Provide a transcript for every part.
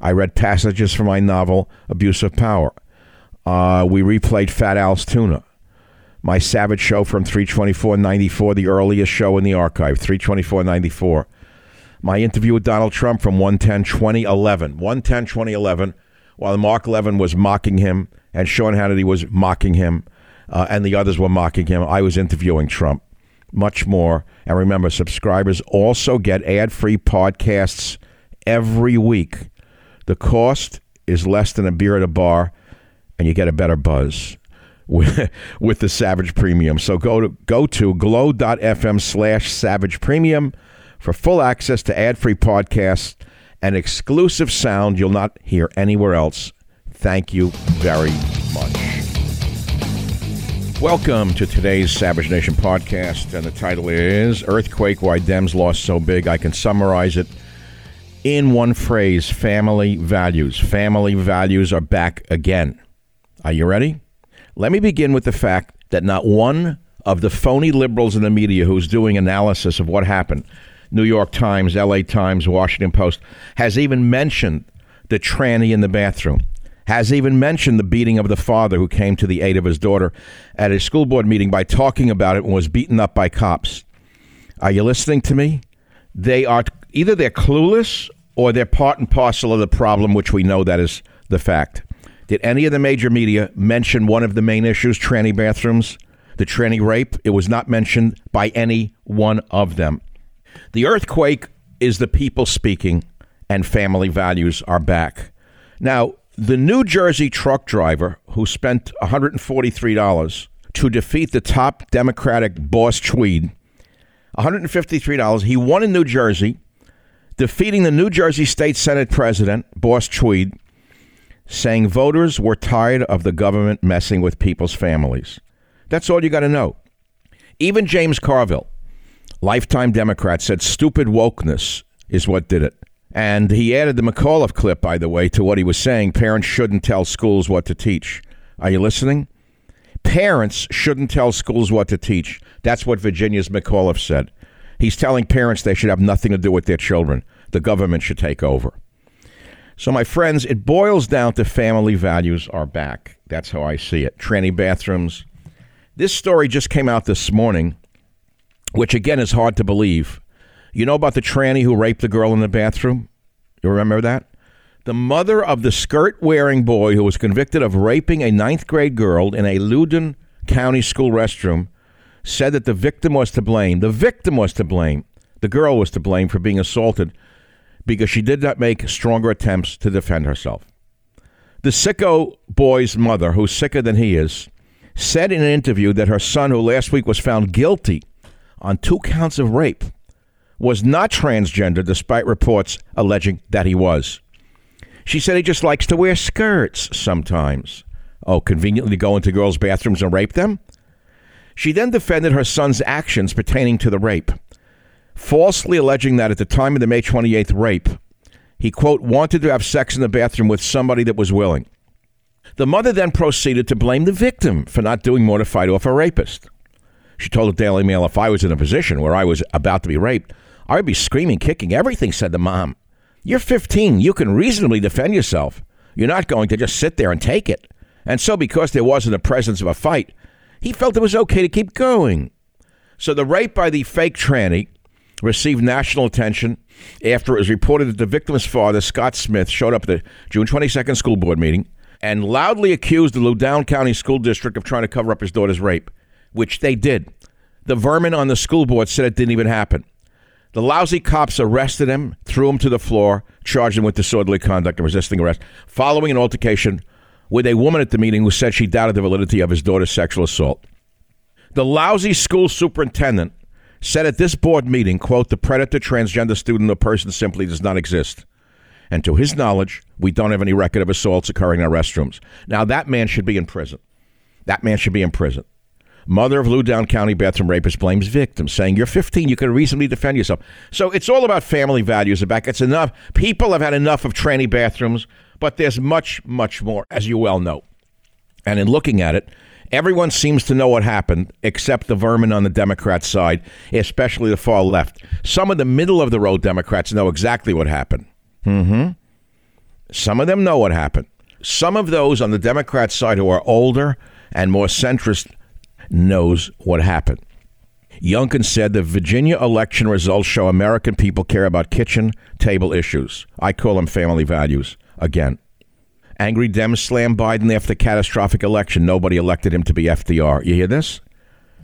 I read passages from my novel, Abuse of Power. Uh, we replayed Fat Al's Tuna. My Savage show from 324.94, the earliest show in the archive, 324.94. My interview with Donald Trump from 110.2011. 110.2011, while Mark Levin was mocking him and Sean Hannity was mocking him uh, and the others were mocking him, I was interviewing Trump. Much more. And remember, subscribers also get ad free podcasts every week the cost is less than a beer at a bar, and you get a better buzz with, with the Savage Premium. So go to go to glow.fm slash Savage Premium for full access to ad-free podcasts and exclusive sound you'll not hear anywhere else. Thank you very much. Welcome to today's Savage Nation podcast, and the title is Earthquake Why Dems Lost So Big. I can summarize it in one phrase family values. Family values are back again. Are you ready? Let me begin with the fact that not one of the phony liberals in the media who's doing analysis of what happened, New York Times, LA Times, Washington Post, has even mentioned the tranny in the bathroom, has even mentioned the beating of the father who came to the aid of his daughter at a school board meeting by talking about it and was beaten up by cops. Are you listening to me? They are either they're clueless or they're part and parcel of the problem, which we know that is the fact. Did any of the major media mention one of the main issues, tranny bathrooms, the tranny rape? It was not mentioned by any one of them. The earthquake is the people speaking, and family values are back. Now, the New Jersey truck driver who spent $143 to defeat the top Democratic boss Tweed, $153, he won in New Jersey, defeating the New Jersey State Senate President, boss Tweed, saying voters were tired of the government messing with people's families. That's all you got to know. Even James Carville, lifetime Democrat, said stupid wokeness is what did it. And he added the McAuliffe clip, by the way, to what he was saying. Parents shouldn't tell schools what to teach. Are you listening? Parents shouldn't tell schools what to teach. That's what Virginia's McAuliffe said. He's telling parents they should have nothing to do with their children. The government should take over. So, my friends, it boils down to family values are back. That's how I see it. Tranny bathrooms. This story just came out this morning, which again is hard to believe. You know about the tranny who raped the girl in the bathroom? You remember that? The mother of the skirt wearing boy who was convicted of raping a ninth grade girl in a Loudoun County school restroom said that the victim was to blame. The victim was to blame. The girl was to blame for being assaulted because she did not make stronger attempts to defend herself. The sicko boy's mother, who's sicker than he is, said in an interview that her son, who last week was found guilty on two counts of rape, was not transgender despite reports alleging that he was. She said he just likes to wear skirts sometimes. Oh, conveniently go into girls' bathrooms and rape them? She then defended her son's actions pertaining to the rape, falsely alleging that at the time of the May 28th rape, he, quote, wanted to have sex in the bathroom with somebody that was willing. The mother then proceeded to blame the victim for not doing more to fight off a rapist. She told the Daily Mail, if I was in a position where I was about to be raped, I would be screaming, kicking everything, said the mom. You're 15. You can reasonably defend yourself. You're not going to just sit there and take it. And so, because there wasn't a presence of a fight, he felt it was okay to keep going. So, the rape by the fake tranny received national attention after it was reported that the victim's father, Scott Smith, showed up at the June 22nd school board meeting and loudly accused the Loudoun County School District of trying to cover up his daughter's rape, which they did. The vermin on the school board said it didn't even happen. The lousy cops arrested him, threw him to the floor, charged him with disorderly conduct and resisting arrest, following an altercation with a woman at the meeting who said she doubted the validity of his daughter's sexual assault. The lousy school superintendent said at this board meeting, quote, the predator transgender student or person simply does not exist. And to his knowledge, we don't have any record of assaults occurring in our restrooms. Now, that man should be in prison. That man should be in prison. Mother of Loudoun County bathroom rapist blames victim, saying, You're 15, you can reasonably defend yourself. So it's all about family values. Back, it's enough. People have had enough of tranny bathrooms, but there's much, much more, as you well know. And in looking at it, everyone seems to know what happened, except the vermin on the Democrat side, especially the far left. Some of the middle of the road Democrats know exactly what happened. Mm-hmm. Some of them know what happened. Some of those on the Democrat side who are older and more centrist knows what happened. Youngkin said the Virginia election results show American people care about kitchen table issues. I call them family values again. Angry Dems slam Biden after catastrophic election. Nobody elected him to be FDR. You hear this?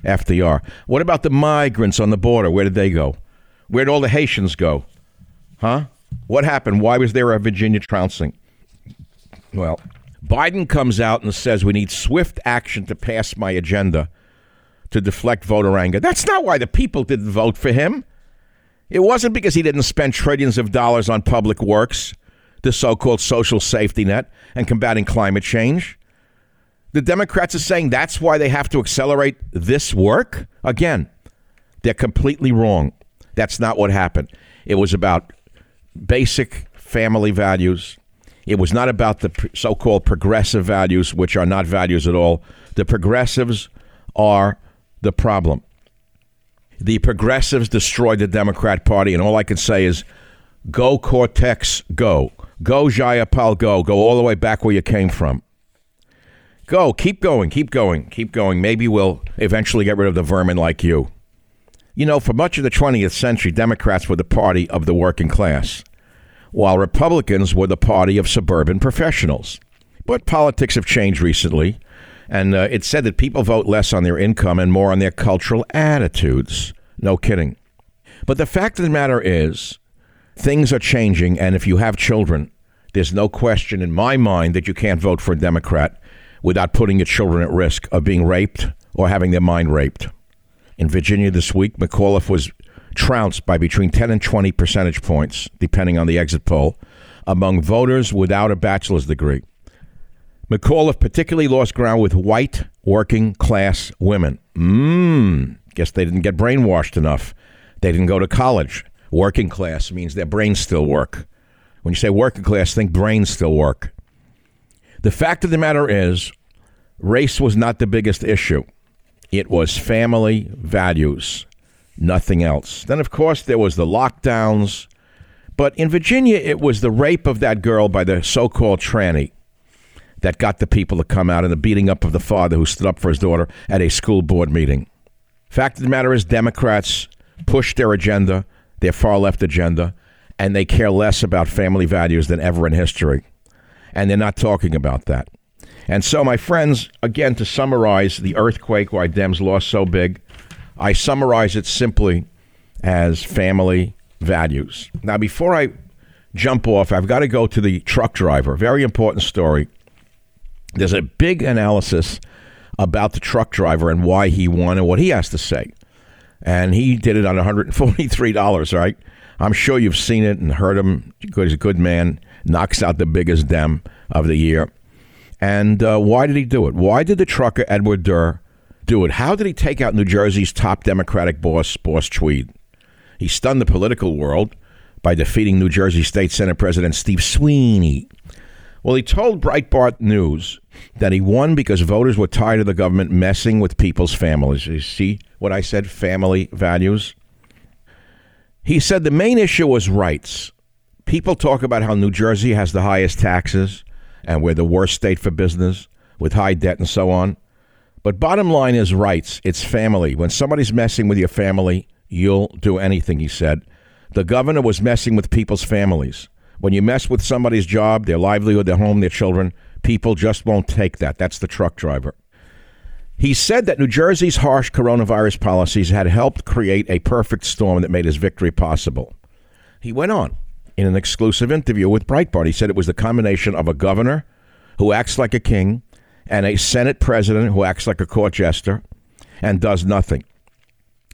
FDR. What about the migrants on the border? Where did they go? Where'd all the Haitians go? Huh? What happened? Why was there a Virginia trouncing? Well, Biden comes out and says we need swift action to pass my agenda to deflect voter anger. That's not why the people didn't vote for him. It wasn't because he didn't spend trillions of dollars on public works, the so called social safety net, and combating climate change. The Democrats are saying that's why they have to accelerate this work. Again, they're completely wrong. That's not what happened. It was about basic family values. It was not about the so called progressive values, which are not values at all. The progressives are the problem. The progressives destroyed the Democrat Party, and all I can say is go Cortex, go. Go Jayapal, go. Go all the way back where you came from. Go. Keep going. Keep going. Keep going. Maybe we'll eventually get rid of the vermin like you. You know, for much of the 20th century, Democrats were the party of the working class, while Republicans were the party of suburban professionals. But politics have changed recently, and uh, it's said that people vote less on their income and more on their cultural attitudes. No kidding. But the fact of the matter is, things are changing, and if you have children, there's no question in my mind that you can't vote for a Democrat without putting your children at risk of being raped or having their mind raped. In Virginia this week, McAuliffe was trounced by between 10 and 20 percentage points, depending on the exit poll, among voters without a bachelor's degree. McAuliffe particularly lost ground with white working class women. Mmm, guess they didn't get brainwashed enough. They didn't go to college. Working class means their brains still work. When you say working class, think brains still work. The fact of the matter is, race was not the biggest issue. It was family values, nothing else. Then, of course, there was the lockdowns. But in Virginia, it was the rape of that girl by the so called tranny that got the people to come out and the beating up of the father who stood up for his daughter at a school board meeting. Fact of the matter is, Democrats push their agenda, their far left agenda, and they care less about family values than ever in history and they're not talking about that. And so, my friends, again, to summarize the earthquake, why Dems lost so big, I summarize it simply as family values. Now, before I jump off, I've got to go to the truck driver. Very important story. There's a big analysis about the truck driver and why he won and what he has to say. And he did it on $143, right? I'm sure you've seen it and heard him. He's a good man knocks out the biggest dem of the year. And uh, why did he do it? Why did the trucker Edward Durr do it? How did he take out New Jersey's top Democratic boss, Boss Tweed? He stunned the political world by defeating New Jersey State Senate President Steve Sweeney. Well, he told Breitbart News that he won because voters were tired of the government messing with people's families. You see what I said? Family values. He said the main issue was rights people talk about how New Jersey has the highest taxes and we're the worst state for business with high debt and so on. But bottom line is rights. It's family. When somebody's messing with your family, you'll do anything, he said. The governor was messing with people's families. When you mess with somebody's job, their livelihood, their home, their children, people just won't take that. That's the truck driver. He said that New Jersey's harsh coronavirus policies had helped create a perfect storm that made his victory possible. He went on in an exclusive interview with Breitbart. He said it was the combination of a governor who acts like a king and a Senate president who acts like a court jester and does nothing.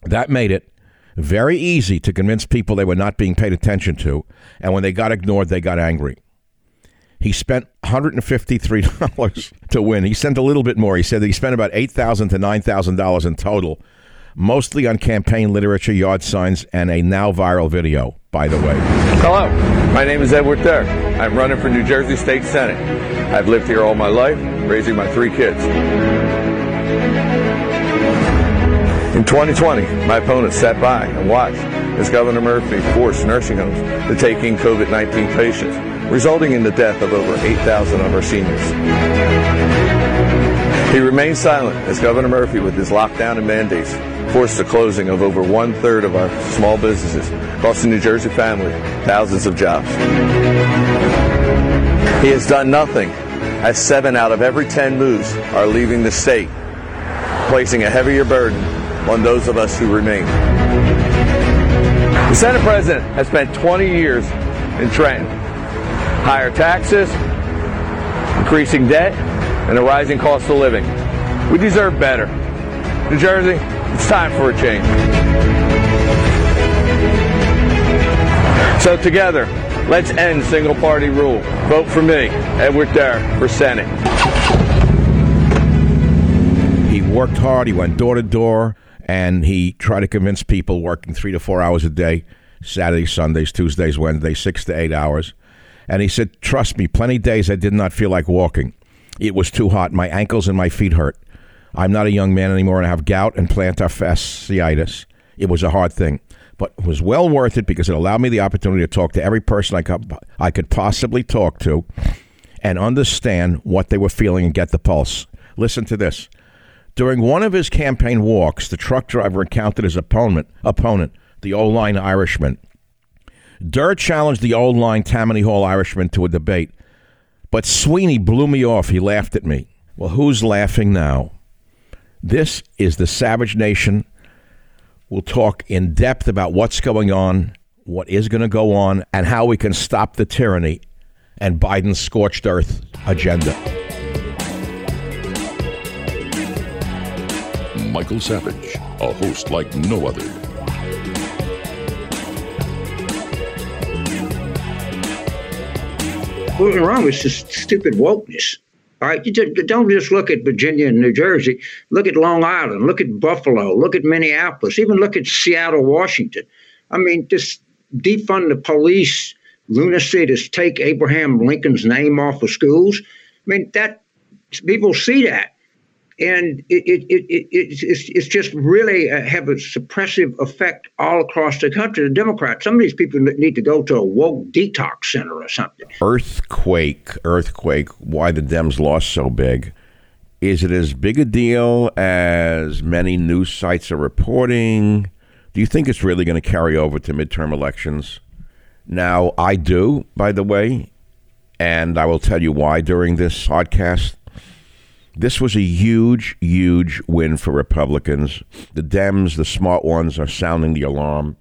That made it very easy to convince people they were not being paid attention to, and when they got ignored, they got angry. He spent $153 to win. He sent a little bit more. He said that he spent about 8,000 to $9,000 in total mostly on campaign literature, yard signs, and a now viral video, by the way. Hello, my name is Edward Durr. I'm running for New Jersey State Senate. I've lived here all my life, raising my three kids. In 2020, my opponent sat by and watched as Governor Murphy forced nursing homes to take in COVID 19 patients, resulting in the death of over 8,000 of our seniors. He remained silent as Governor Murphy, with his lockdown and mandates, forced the closing of over one third of our small businesses, costing New Jersey family thousands of jobs. He has done nothing as seven out of every 10 moves are leaving the state, placing a heavier burden on those of us who remain. The Senate President has spent 20 years in Trenton. Higher taxes, increasing debt, and a rising cost of living. We deserve better. New Jersey, it's time for a change. So together, let's end single party rule. Vote for me, Edward Durr, for Senate. He worked hard. He went door to door, and he tried to convince people working three to four hours a day, Saturdays, Sundays, Tuesdays, Wednesdays, six to eight hours. And he said, Trust me, plenty days I did not feel like walking. It was too hot. My ankles and my feet hurt. I'm not a young man anymore and I have gout and plantar fasciitis. It was a hard thing, but it was well worth it because it allowed me the opportunity to talk to every person I could, I could possibly talk to and understand what they were feeling and get the pulse. Listen to this. During one of his campaign walks, the truck driver encountered his opponent, opponent the old line Irishman. Durr challenged the old line Tammany Hall Irishman to a debate, but Sweeney blew me off. He laughed at me. Well, who's laughing now? This is the Savage Nation. We'll talk in depth about what's going on, what is going to go on, and how we can stop the tyranny and Biden's scorched earth agenda. Michael Savage, a host like no other. What's wrong with this stupid wokeness? All right, you just, don't just look at Virginia and New Jersey. Look at Long Island. Look at Buffalo. Look at Minneapolis. Even look at Seattle, Washington. I mean, just defund the police, lunacy to take Abraham Lincoln's name off of schools. I mean, that people see that and it, it, it, it, it's, it's just really uh, have a suppressive effect all across the country. The Democrats, some of these people need to go to a woke detox center or something. Earthquake, earthquake, why the Dems lost so big. Is it as big a deal as many news sites are reporting? Do you think it's really going to carry over to midterm elections? Now, I do, by the way, and I will tell you why during this podcast. This was a huge, huge win for Republicans. The Dems, the smart ones, are sounding the alarm.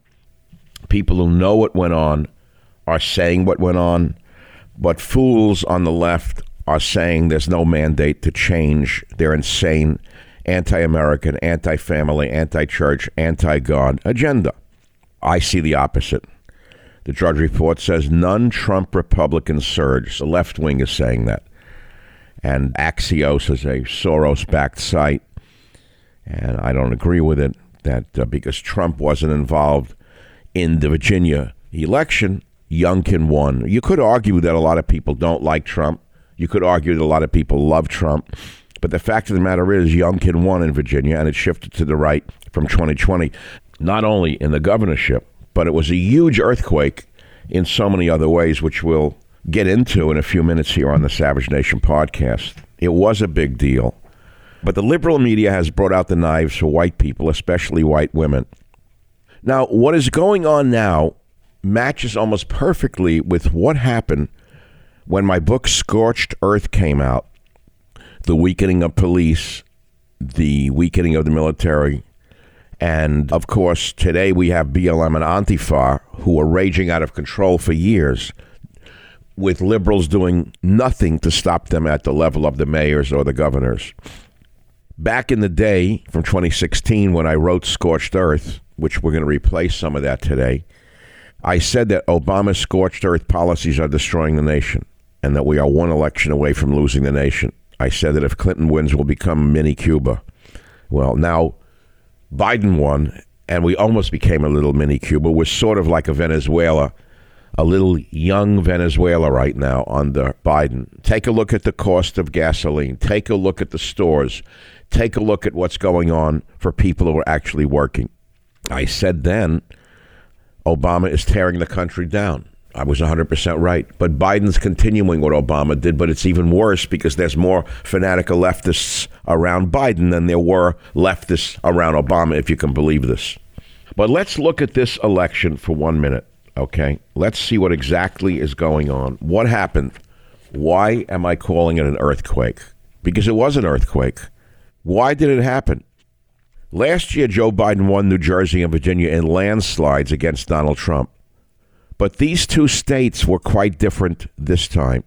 People who know what went on are saying what went on, but fools on the left are saying there's no mandate to change their insane anti American, anti family, anti church, anti God agenda. I see the opposite. The Drudge Report says none Trump Republican surge. The left wing is saying that and Axios is a Soros backed site. And I don't agree with it that uh, because Trump wasn't involved in the Virginia election, Youngkin won. You could argue that a lot of people don't like Trump. You could argue that a lot of people love Trump. But the fact of the matter is, Youngkin won in Virginia, and it shifted to the right from 2020, not only in the governorship, but it was a huge earthquake in so many other ways, which will get into in a few minutes here on the Savage Nation podcast. It was a big deal. But the liberal media has brought out the knives for white people, especially white women. Now, what is going on now matches almost perfectly with what happened when my book Scorched Earth came out. The weakening of police, the weakening of the military, and of course, today we have BLM and Antifa who are raging out of control for years with liberals doing nothing to stop them at the level of the mayors or the governors. Back in the day from 2016, when I wrote Scorched Earth, which we're going to replace some of that today, I said that Obama's scorched earth policies are destroying the nation and that we are one election away from losing the nation. I said that if Clinton wins, we'll become mini Cuba. Well, now Biden won, and we almost became a little mini Cuba. We're sort of like a Venezuela a little young Venezuela right now under Biden. Take a look at the cost of gasoline. Take a look at the stores. Take a look at what's going on for people who are actually working. I said then Obama is tearing the country down. I was 100% right. But Biden's continuing what Obama did, but it's even worse because there's more fanatical leftists around Biden than there were leftists around Obama, if you can believe this. But let's look at this election for one minute. Okay, let's see what exactly is going on. What happened? Why am I calling it an earthquake? Because it was an earthquake. Why did it happen? Last year, Joe Biden won New Jersey and Virginia in landslides against Donald Trump. But these two states were quite different this time.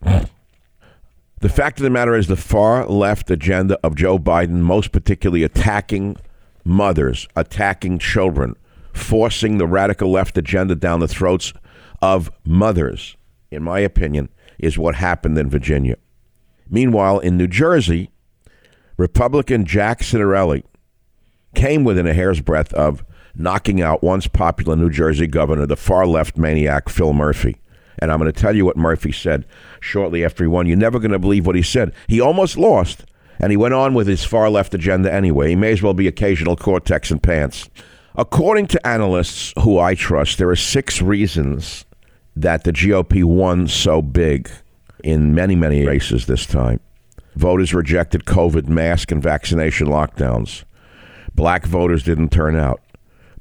The fact of the matter is, the far left agenda of Joe Biden, most particularly attacking mothers, attacking children, forcing the radical left agenda down the throats of mothers, in my opinion, is what happened in Virginia. Meanwhile, in New Jersey, Republican Jack Ciattarelli came within a hair's breadth of knocking out once popular New Jersey governor, the far left maniac Phil Murphy. And I'm going to tell you what Murphy said shortly after he won. You're never going to believe what he said. He almost lost, and he went on with his far left agenda anyway. He may as well be occasional cortex and pants. According to analysts who I trust, there are six reasons that the GOP won so big in many, many races this time. Voters rejected COVID mask and vaccination lockdowns. Black voters didn't turn out.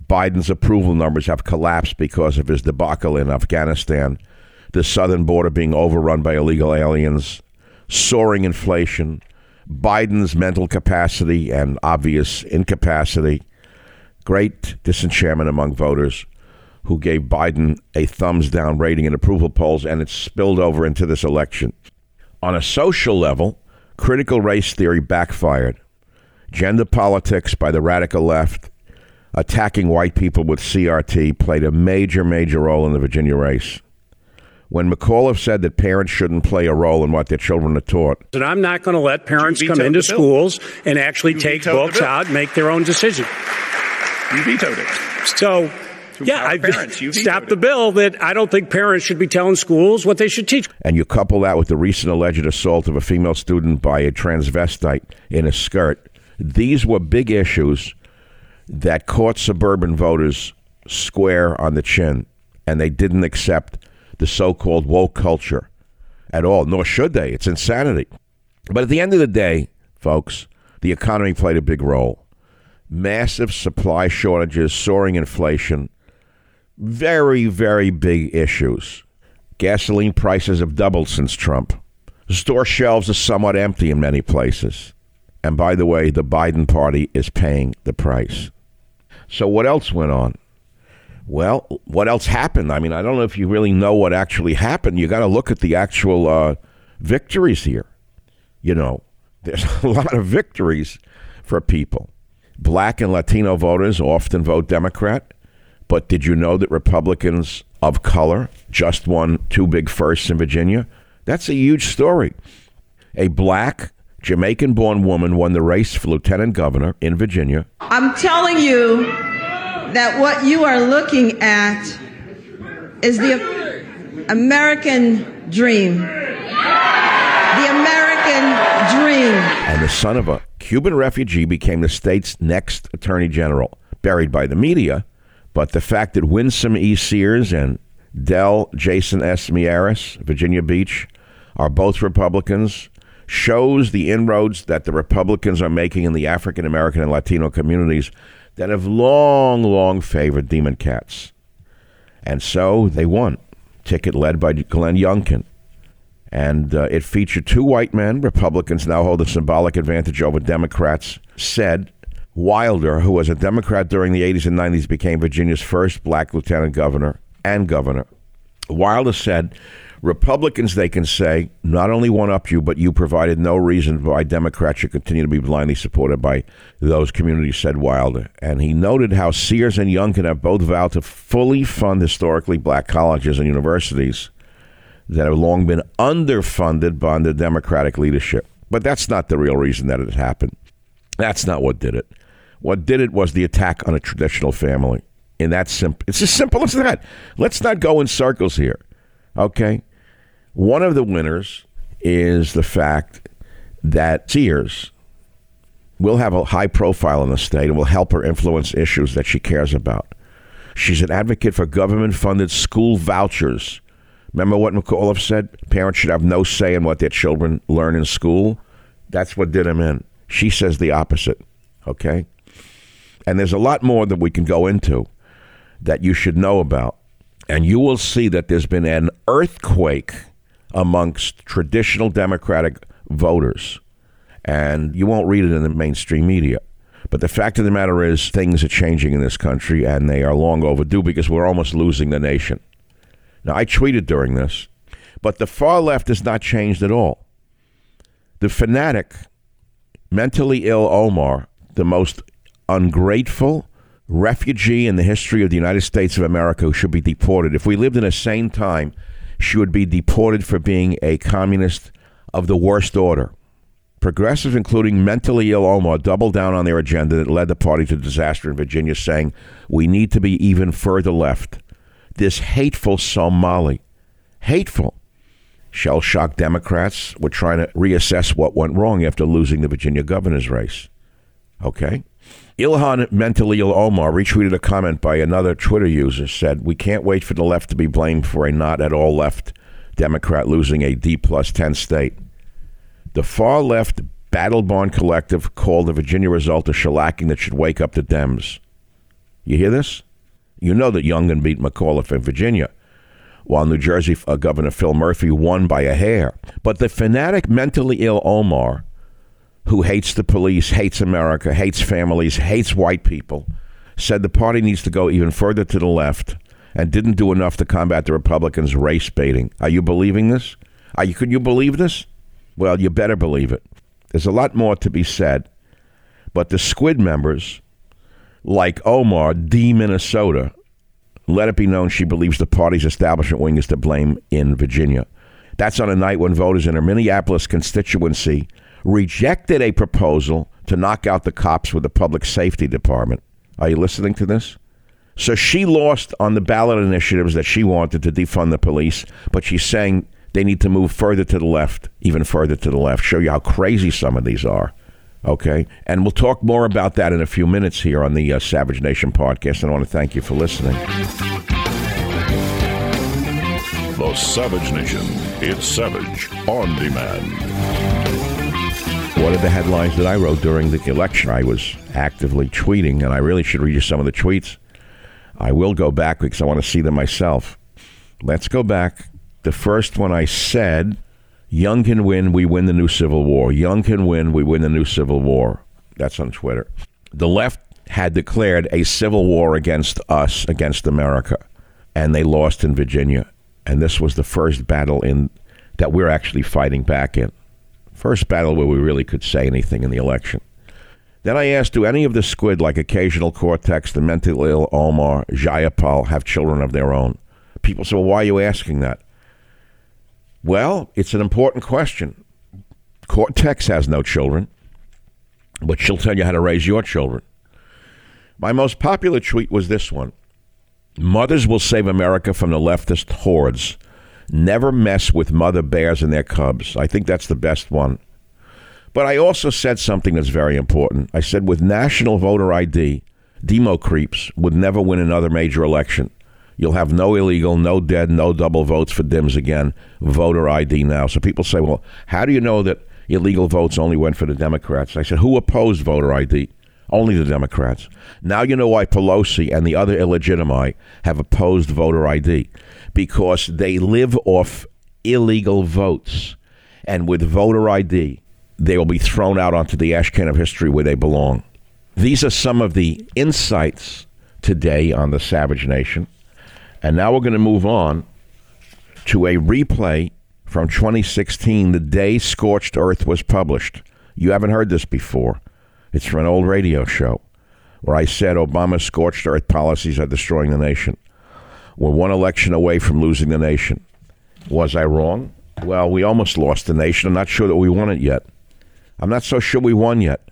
Biden's approval numbers have collapsed because of his debacle in Afghanistan, the southern border being overrun by illegal aliens, soaring inflation, Biden's mental capacity and obvious incapacity, great disenchantment among voters who gave Biden a thumbs down rating in approval polls, and it spilled over into this election. On a social level, critical race theory backfired. Gender politics by the radical left, attacking white people with CRT, played a major, major role in the Virginia race. When McAuliffe said that parents shouldn't play a role in what their children are taught. And I'm not going to let parents come into schools and actually you take books out and make their own decision. You vetoed it. So yeah, I stopped the bill that I don't think parents should be telling schools what they should teach. And you couple that with the recent alleged assault of a female student by a transvestite in a skirt. These were big issues that caught suburban voters square on the chin, and they didn't accept the so called woke culture at all, nor should they. It's insanity. But at the end of the day, folks, the economy played a big role. Massive supply shortages, soaring inflation, very, very big issues. Gasoline prices have doubled since Trump. Store shelves are somewhat empty in many places. And by the way, the Biden party is paying the price. So, what else went on? Well, what else happened? I mean, I don't know if you really know what actually happened. You got to look at the actual uh, victories here. You know, there's a lot of victories for people. Black and Latino voters often vote Democrat. But did you know that Republicans of color just won two big firsts in Virginia? That's a huge story. A black Jamaican born woman won the race for lieutenant governor in Virginia. I'm telling you that what you are looking at is the American dream. The American dream. And the son of a Cuban refugee became the state's next attorney general, buried by the media but the fact that Winsome E. Sears and Del Jason S. Miyares, Virginia Beach, are both Republicans shows the inroads that the Republicans are making in the African American and Latino communities that have long, long favored Demon Cats. And so they won. Ticket led by Glenn Youngkin. And uh, it featured two white men. Republicans now hold a symbolic advantage over Democrats, said Wilder, who was a Democrat during the 80s and 90s, became Virginia's first black lieutenant governor and governor. Wilder said, Republicans, they can say, not only one up you, but you provided no reason why Democrats should continue to be blindly supported by those communities, said Wilder. And he noted how Sears and Youngkin have both vowed to fully fund historically black colleges and universities that have long been underfunded by the Democratic leadership. But that's not the real reason that it happened. That's not what did it. What did it was the attack on a traditional family. And that's simple, it's as simple as that. Let's not go in circles here. Okay? One of the winners is the fact that Sears will have a high profile in the state and will help her influence issues that she cares about. She's an advocate for government funded school vouchers. Remember what McAuliffe said? Parents should have no say in what their children learn in school. That's what did him in. She says the opposite. Okay? And there's a lot more that we can go into that you should know about. And you will see that there's been an earthquake amongst traditional Democratic voters. And you won't read it in the mainstream media. But the fact of the matter is, things are changing in this country, and they are long overdue because we're almost losing the nation. Now, I tweeted during this, but the far left has not changed at all. The fanatic, mentally ill Omar, the most ungrateful refugee in the history of the United States of America who should be deported. If we lived in a sane time, she would be deported for being a communist of the worst order. Progressives, including mentally ill Omar, doubled down on their agenda that led the party to disaster in Virginia, saying, We need to be even further left. This hateful Somali hateful. Shell shocked Democrats were trying to reassess what went wrong after losing the Virginia governor's race. Okay? Ilhan Mentally Ill Omar retweeted a comment by another Twitter user said, We can't wait for the left to be blamed for a not at all left Democrat losing a D plus 10 state. The far left Battle Barn Collective called the Virginia result a shellacking that should wake up the Dems. You hear this? You know that Youngkin beat McAuliffe in Virginia, while New Jersey uh, Governor Phil Murphy won by a hair. But the fanatic mentally ill Omar, who hates the police, hates America, hates families, hates white people, said the party needs to go even further to the left and didn't do enough to combat the Republicans' race baiting. Are you believing this? Are you, could you believe this? Well, you better believe it. There's a lot more to be said. But the Squid members, like Omar, D. Minnesota, let it be known she believes the party's establishment wing is to blame in Virginia. That's on a night when voters in her Minneapolis constituency rejected a proposal to knock out the cops with the public safety department. Are you listening to this? So she lost on the ballot initiatives that she wanted to defund the police, but she's saying they need to move further to the left, even further to the left. Show you how crazy some of these are. Okay. And we'll talk more about that in a few minutes here on the uh, Savage Nation podcast. And I want to thank you for listening. The Savage Nation. It's Savage on demand. One of the headlines that I wrote during the election, I was actively tweeting, and I really should read you some of the tweets. I will go back because I want to see them myself. Let's go back. The first one I said, Youngkin win, we win the new civil war. Youngkin win, we win the new civil war. That's on Twitter. The left had declared a civil war against us, against America, and they lost in Virginia. And this was the first battle in that we're actually fighting back in. First battle where we really could say anything in the election. Then I asked, do any of the squid, like Occasional Cortex, the mentally ill Omar, Jayapal, have children of their own? People say, well, why are you asking that? Well, it's an important question. Cortex has no children, but she'll tell you how to raise your children. My most popular tweet was this one Mothers will save America from the leftist hordes. Never mess with mother bears and their cubs. I think that's the best one. But I also said something that's very important. I said, with national voter ID, demo creeps would never win another major election. You'll have no illegal, no dead, no double votes for Dems again. Voter ID now. So people say, well, how do you know that illegal votes only went for the Democrats? I said, who opposed voter ID? Only the Democrats. Now you know why Pelosi and the other illegitimate have opposed voter ID because they live off illegal votes. And with voter ID, they will be thrown out onto the ash can of history where they belong. These are some of the insights today on the Savage Nation. And now we're going to move on to a replay from 2016, the day Scorched Earth was published. You haven't heard this before. It's from an old radio show where I said Obama's scorched earth policies are destroying the nation. We're one election away from losing the nation. Was I wrong? Well, we almost lost the nation. I'm not sure that we won it yet. I'm not so sure we won yet.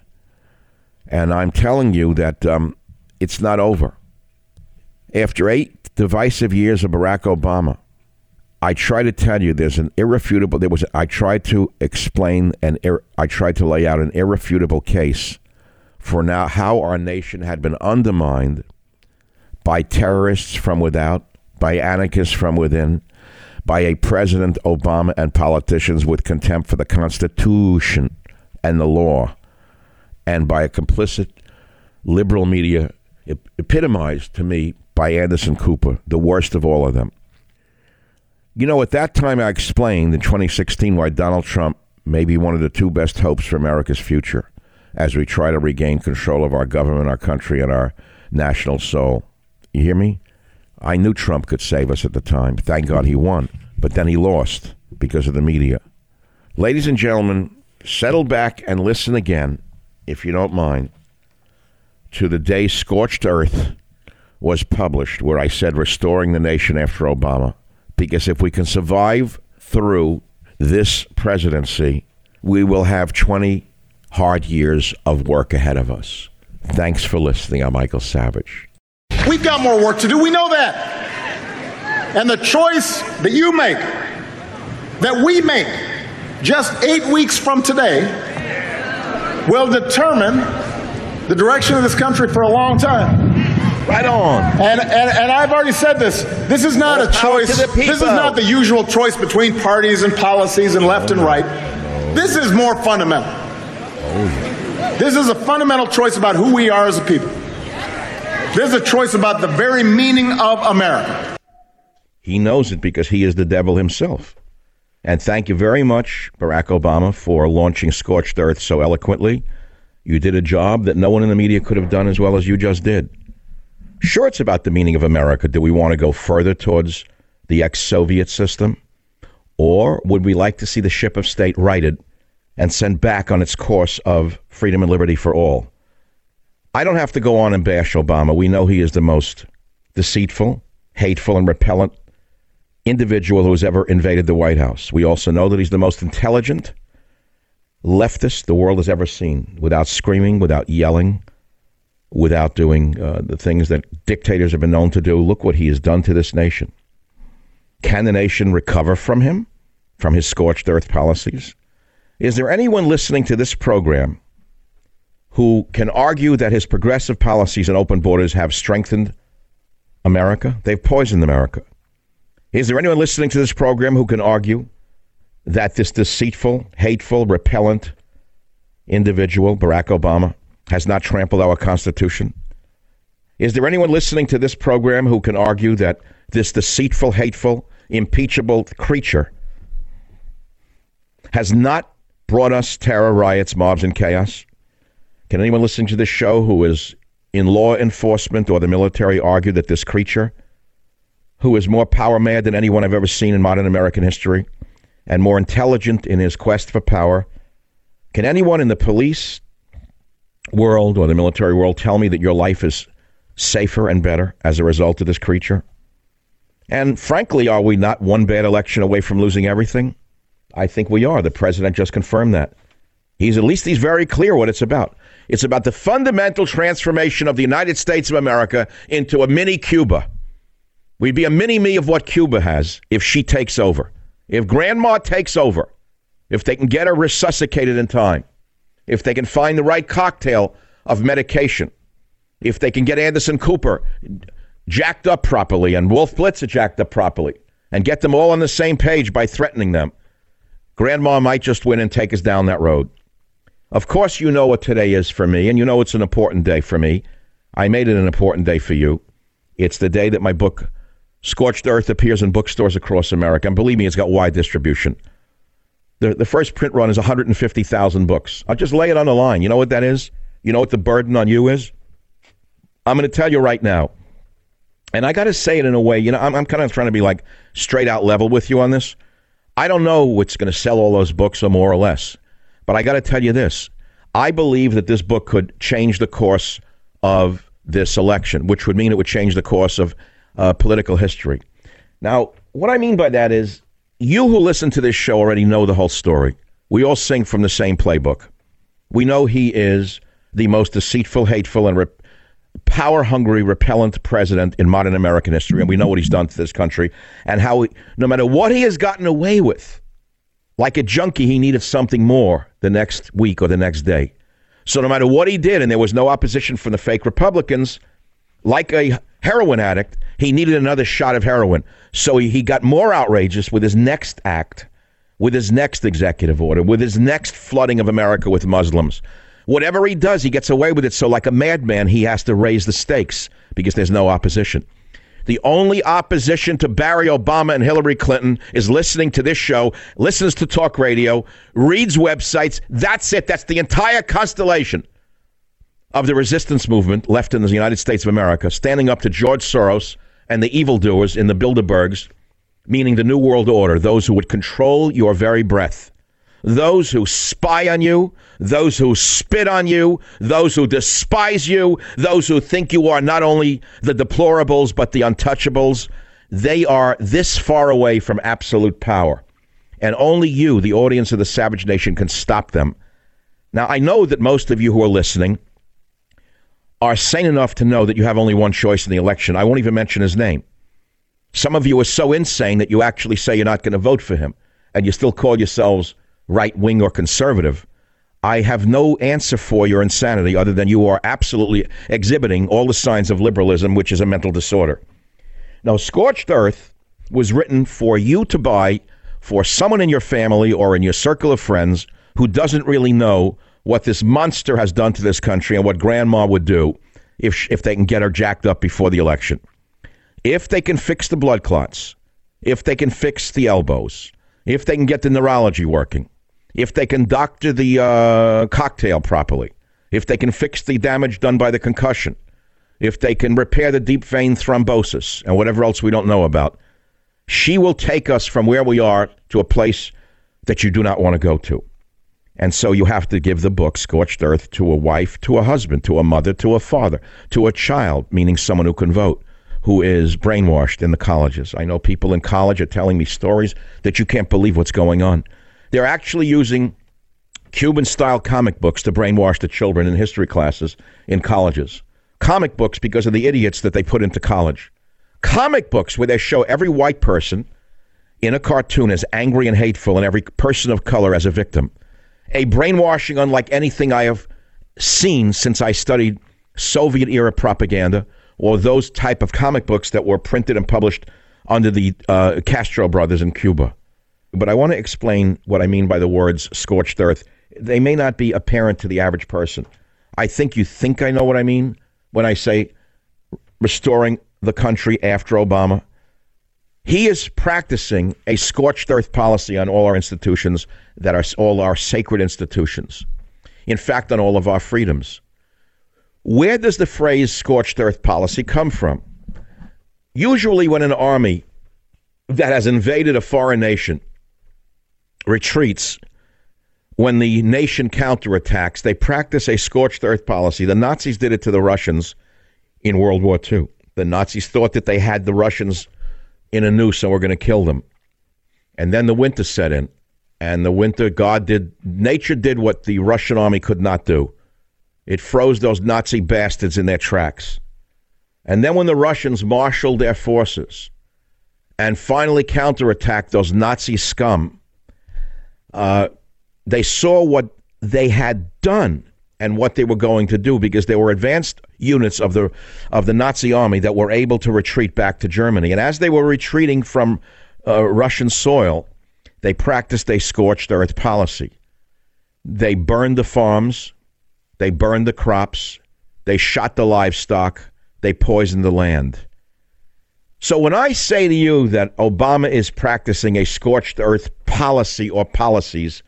And I'm telling you that um, it's not over. After eight divisive years of Barack Obama, I try to tell you there's an irrefutable. There was. I tried to explain and I tried to lay out an irrefutable case for now how our nation had been undermined by terrorists from without, by anarchists from within, by a President Obama and politicians with contempt for the Constitution and the law, and by a complicit liberal media epitomized to me by Anderson Cooper, the worst of all of them. You know, at that time, I explained in 2016 why Donald Trump may be one of the two best hopes for America's future as we try to regain control of our government, our country, and our national soul. You hear me? I knew Trump could save us at the time. Thank God he won. But then he lost because of the media. Ladies and gentlemen, settle back and listen again, if you don't mind, to the day Scorched Earth was published, where I said restoring the nation after Obama. Because if we can survive through this presidency, we will have 20 hard years of work ahead of us. Thanks for listening. I'm Michael Savage. We've got more work to do. We know that. And the choice that you make that we make just eight weeks from today will determine the direction of this country for a long time. Right on. And, and, and I've already said this. This is not More a choice. This is not the usual choice between parties and policies and left and right. This is more fundamental. This is a fundamental choice about who we are as a people. This is a choice about the very meaning of America. He knows it because he is the devil himself. And thank you very much, Barack Obama, for launching Scorched Earth so eloquently. You did a job that no one in the media could have done as well as you just did. Sure, it's about the meaning of America. Do we want to go further towards the ex Soviet system? Or would we like to see the ship of state righted and sent back on its course of freedom and liberty for all? I don't have to go on and bash Obama. We know he is the most deceitful, hateful, and repellent individual who has ever invaded the White House. We also know that he's the most intelligent leftist the world has ever seen, without screaming, without yelling, without doing uh, the things that dictators have been known to do. Look what he has done to this nation. Can the nation recover from him, from his scorched earth policies? Is there anyone listening to this program who can argue that his progressive policies and open borders have strengthened America? They've poisoned America. Is there anyone listening to this program who can argue that this deceitful, hateful, repellent individual, Barack Obama, has not trampled our Constitution? Is there anyone listening to this program who can argue that this deceitful, hateful, impeachable creature has not brought us terror, riots, mobs, and chaos? Can anyone listening to this show who is in law enforcement or the military argue that this creature, who is more power mad than anyone I've ever seen in modern American history and more intelligent in his quest for power, can anyone in the police world or the military world tell me that your life is safer and better as a result of this creature? And frankly, are we not one bad election away from losing everything? I think we are. The president just confirmed that. He's at least he's very clear what it's about. It's about the fundamental transformation of the United States of America into a mini Cuba. We'd be a mini me of what Cuba has if she takes over. If grandma takes over, if they can get her resuscitated in time, if they can find the right cocktail of medication, if they can get Anderson Cooper jacked up properly and Wolf Blitzer jacked up properly and get them all on the same page by threatening them, grandma might just win and take us down that road. Of course, you know what today is for me, and you know it's an important day for me. I made it an important day for you. It's the day that my book, Scorched Earth, appears in bookstores across America. And believe me, it's got wide distribution. The, the first print run is 150,000 books. I'll just lay it on the line. You know what that is? You know what the burden on you is? I'm going to tell you right now. And I got to say it in a way, you know, I'm, I'm kind of trying to be like straight out level with you on this. I don't know what's going to sell all those books or more or less. But I got to tell you this. I believe that this book could change the course of this election, which would mean it would change the course of uh, political history. Now, what I mean by that is you who listen to this show already know the whole story. We all sing from the same playbook. We know he is the most deceitful, hateful, and power hungry, repellent president in modern American history. And we know what he's done to this country and how, he, no matter what he has gotten away with, like a junkie, he needed something more the next week or the next day. So no matter what he did, and there was no opposition from the fake Republicans, like a heroin addict, he needed another shot of heroin. So he, he got more outrageous with his next act, with his next executive order, with his next flooding of America with Muslims. Whatever he does, he gets away with it. So, like a madman, he has to raise the stakes because there's no opposition. The only opposition to Barry Obama and Hillary Clinton is listening to this show, listens to talk radio, reads websites. That's it. That's the entire constellation of the resistance movement left in the United States of America, standing up to George Soros and the evildoers in the Bilderbergs, meaning the New World Order, those who would control your very breath. Those who spy on you, those who spit on you, those who despise you, those who think you are not only the deplorables but the untouchables, they are this far away from absolute power. And only you, the audience of the Savage Nation, can stop them. Now, I know that most of you who are listening are sane enough to know that you have only one choice in the election. I won't even mention his name. Some of you are so insane that you actually say you're not going to vote for him. and you still call yourselves right wing or conservative, I have no answer for your insanity other than you are absolutely exhibiting all the signs of liberalism, which is a mental disorder. Now, Scorched Earth was written for you to buy for someone in your family or in your circle of friends who doesn't really know what this monster has done to this country and what grandma would do if, if they can get her jacked up before the election. If they can fix the blood clots, if they can fix the elbows, if they can get the neurology working, if they can doctor the uh, cocktail properly, if they can fix the damage done by the concussion, if they can repair the deep vein thrombosis and whatever else we don't know about, she will take us from where we are to a place that you do not want to go to. And so you have to give the book Scorched Earth to a wife, to a husband, to a mother, to a father, to a child, meaning someone who can vote, who is brainwashed in the colleges. I know people in college are telling me stories that you can't believe what's going on. They're actually using Cuban style comic books to brainwash the children in history classes in colleges. Comic books because of the idiots that they put into college. Comic books where they show every white person in a cartoon as angry and hateful and every person of color as a victim. A brainwashing unlike anything I have seen since I studied Soviet era propaganda or those type of comic books that were printed and published under the uh, Castro brothers in Cuba. But I want to explain what I mean by the words scorched earth. They may not be apparent to the average person. I think you think I know what I mean when I say restoring the country after Obama. He is practicing a scorched earth policy on all our institutions that are all our sacred institutions. In fact, on all of our freedoms. Where does the phrase scorched earth policy come from? Usually, when an army that has invaded a foreign nation retreats, when the nation counterattacks, they practice a scorched earth policy. The Nazis did it to the Russians in World War II. The Nazis thought that they had the Russians in a noose and we're going to kill them. And then the winter set in. And the winter, God did, nature did what the Russian army could not do. It froze those Nazi bastards in their tracks. And then when the Russians marshaled their forces and finally counterattacked those Nazi scum, uh, they saw what they had done and what they were going to do because there were advanced units of the of the Nazi army that were able to retreat back to Germany. And as they were retreating from uh, Russian soil, they practiced a scorched earth policy. They burned the farms, they burned the crops. They shot the livestock. They poisoned the land. So when I say to you that Obama is practicing a scorched earth policy or policies,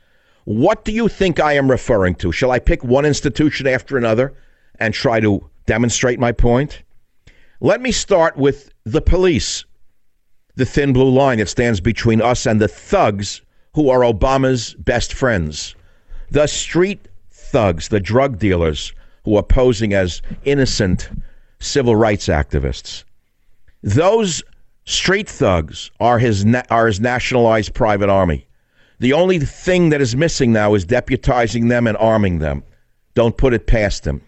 what do you think I am referring to? Shall I pick one institution after another and try to demonstrate my point? Let me start with the police, the thin blue line that stands between us and the thugs who are Obama's best friends. The street thugs, the drug dealers who are posing as innocent civil rights activists. Those street thugs are his na- are his nationalized private army. The only thing that is missing now is deputizing them and arming them. Don't put it past them.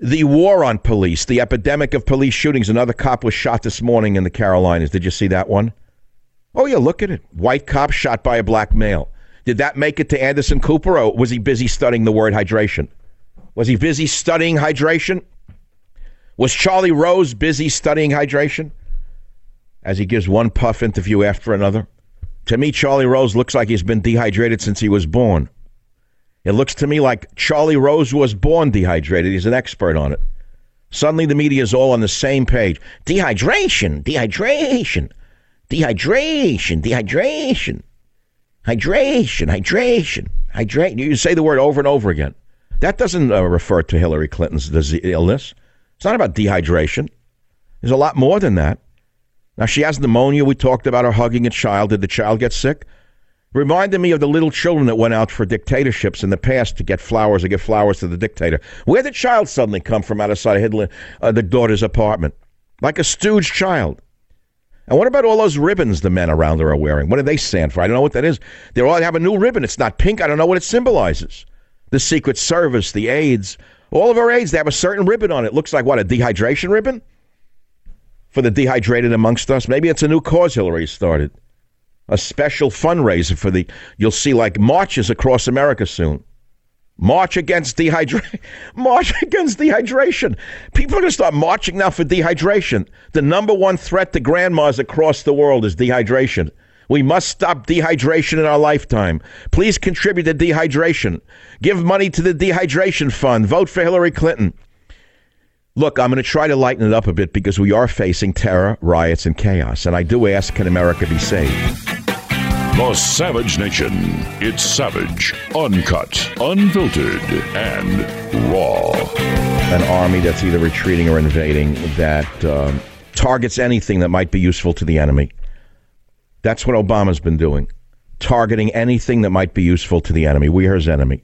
The war on police, the epidemic of police shootings. Another cop was shot this morning in the Carolinas. Did you see that one? Oh, yeah, look at it. White cop shot by a black male. Did that make it to Anderson Cooper, or was he busy studying the word hydration? Was he busy studying hydration? Was Charlie Rose busy studying hydration? As he gives one puff interview after another. To me, Charlie Rose looks like he's been dehydrated since he was born. It looks to me like Charlie Rose was born dehydrated. He's an expert on it. Suddenly, the media is all on the same page. Dehydration, dehydration, dehydration, dehydration. Hydration, hydration, hydrate. You say the word over and over again. That doesn't uh, refer to Hillary Clinton's disease, illness. It's not about dehydration. There's a lot more than that. Now, she has pneumonia. We talked about her hugging a child. Did the child get sick? Reminded me of the little children that went out for dictatorships in the past to get flowers or give flowers to the dictator. Where did the child suddenly come from outside of Hitler, uh, the daughter's apartment? Like a stooge child. And what about all those ribbons the men around her are wearing? What do they stand for? I don't know what that is. They all have a new ribbon. It's not pink. I don't know what it symbolizes. The Secret Service, the aides, all of our aides, they have a certain ribbon on it. Looks like what, a dehydration ribbon? For the dehydrated amongst us? Maybe it's a new cause Hillary started. a special fundraiser for the. You'll see like marches across America soon. March against dehydration. March against dehydration. People are going to start marching now for dehydration. The number one threat to grandmas across the world is dehydration. We must stop dehydration in our lifetime. Please contribute to dehydration. Give money to the dehydration fund. Vote for Hillary Clinton. Look, I'm going to try to lighten it up a bit because we are facing terror, riots, and chaos. And I do ask, can America be saved? The Savage Nation. It's savage, uncut, unfiltered, and raw. An army that's either retreating or invading that um, targets anything that might be useful to the enemy. That's what Obama's been doing, targeting anything that might be useful to the enemy. We are his enemy.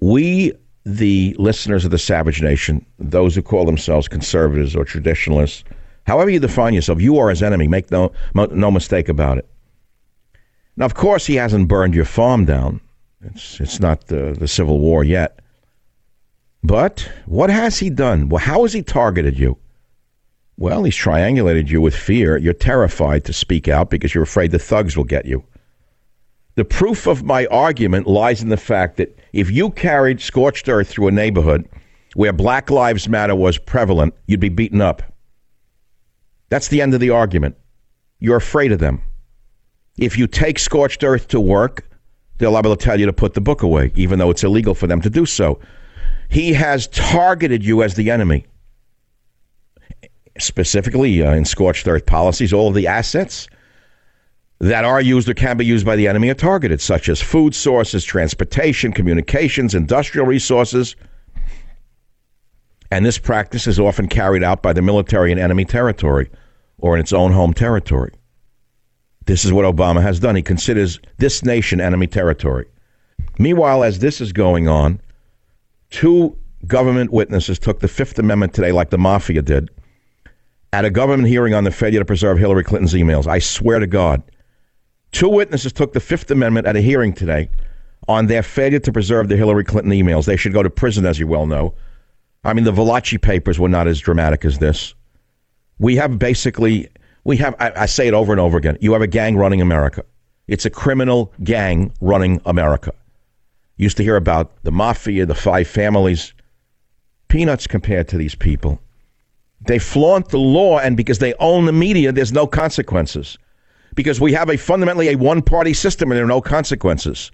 We the listeners of the Savage Nation, those who call themselves conservatives or traditionalists, however you define yourself, you are his enemy. Make no, no mistake about it. Now, of course, he hasn't burned your farm down. It's, it's not the, the Civil War yet. But what has he done? Well, how has he targeted you? Well, he's triangulated you with fear. You're terrified to speak out because you're afraid the thugs will get you. The proof of my argument lies in the fact that if you carried scorched earth through a neighborhood where Black Lives Matter was prevalent, you'd be beaten up. That's the end of the argument. You're afraid of them. If you take scorched earth to work, they'll be able to tell you to put the book away, even though it's illegal for them to do so. He has targeted you as the enemy. Specifically, uh, in scorched earth policies, all of the assets that are used or can be used by the enemy are targeted, such as food sources, transportation, communications, industrial resources. And this practice is often carried out by the military in enemy territory or in its own home territory. This is what Obama has done. He considers this nation enemy territory. Meanwhile, as this is going on, two government witnesses took the Fifth Amendment today, like the mafia did, at a government hearing on the failure to preserve Hillary Clinton's emails. I swear to God. Two witnesses took the Fifth Amendment at a hearing today on their failure to preserve the Hillary Clinton emails. They should go to prison, as you well know. I mean, the Valachi papers were not as dramatic as this. We have basically, we have, I, I say it over and over again, you have a gang running America. It's a criminal gang running America. Used to hear about the mafia, the five families. Peanuts compared to these people. They flaunt the law, and because they own the media, there's no consequences because we have a fundamentally a one party system and there are no consequences.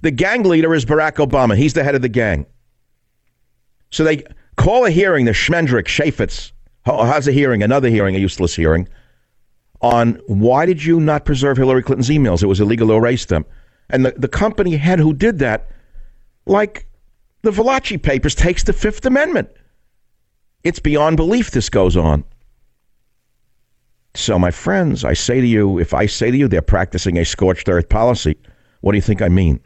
The gang leader is Barack Obama. He's the head of the gang. So they call a hearing, the Schmendrick, Chaffetz, has a hearing, another hearing, a useless hearing, on why did you not preserve Hillary Clinton's emails? It was illegal to erase them. And the, the company head who did that, like the Valachi papers, takes the Fifth Amendment. It's beyond belief this goes on. So, my friends, I say to you, if I say to you they're practicing a scorched earth policy, what do you think I mean?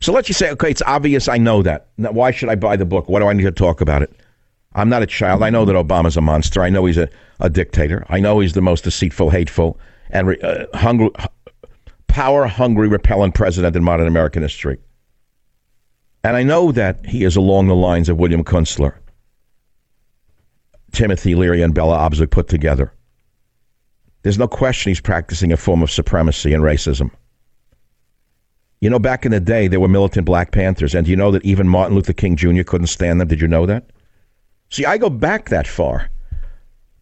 So let's just say, okay, it's obvious I know that. Now, why should I buy the book? Why do I need to talk about it? I'm not a child. I know that Obama's a monster. I know he's a, a dictator. I know he's the most deceitful, hateful, and uh, hungry, power hungry, repellent president in modern American history. And I know that he is along the lines of William Kunstler, Timothy Leary, and Bella Abzug put together. There's no question he's practicing a form of supremacy and racism. You know, back in the day, there were militant Black Panthers, and you know that even Martin Luther King Jr. couldn't stand them? Did you know that? See, I go back that far.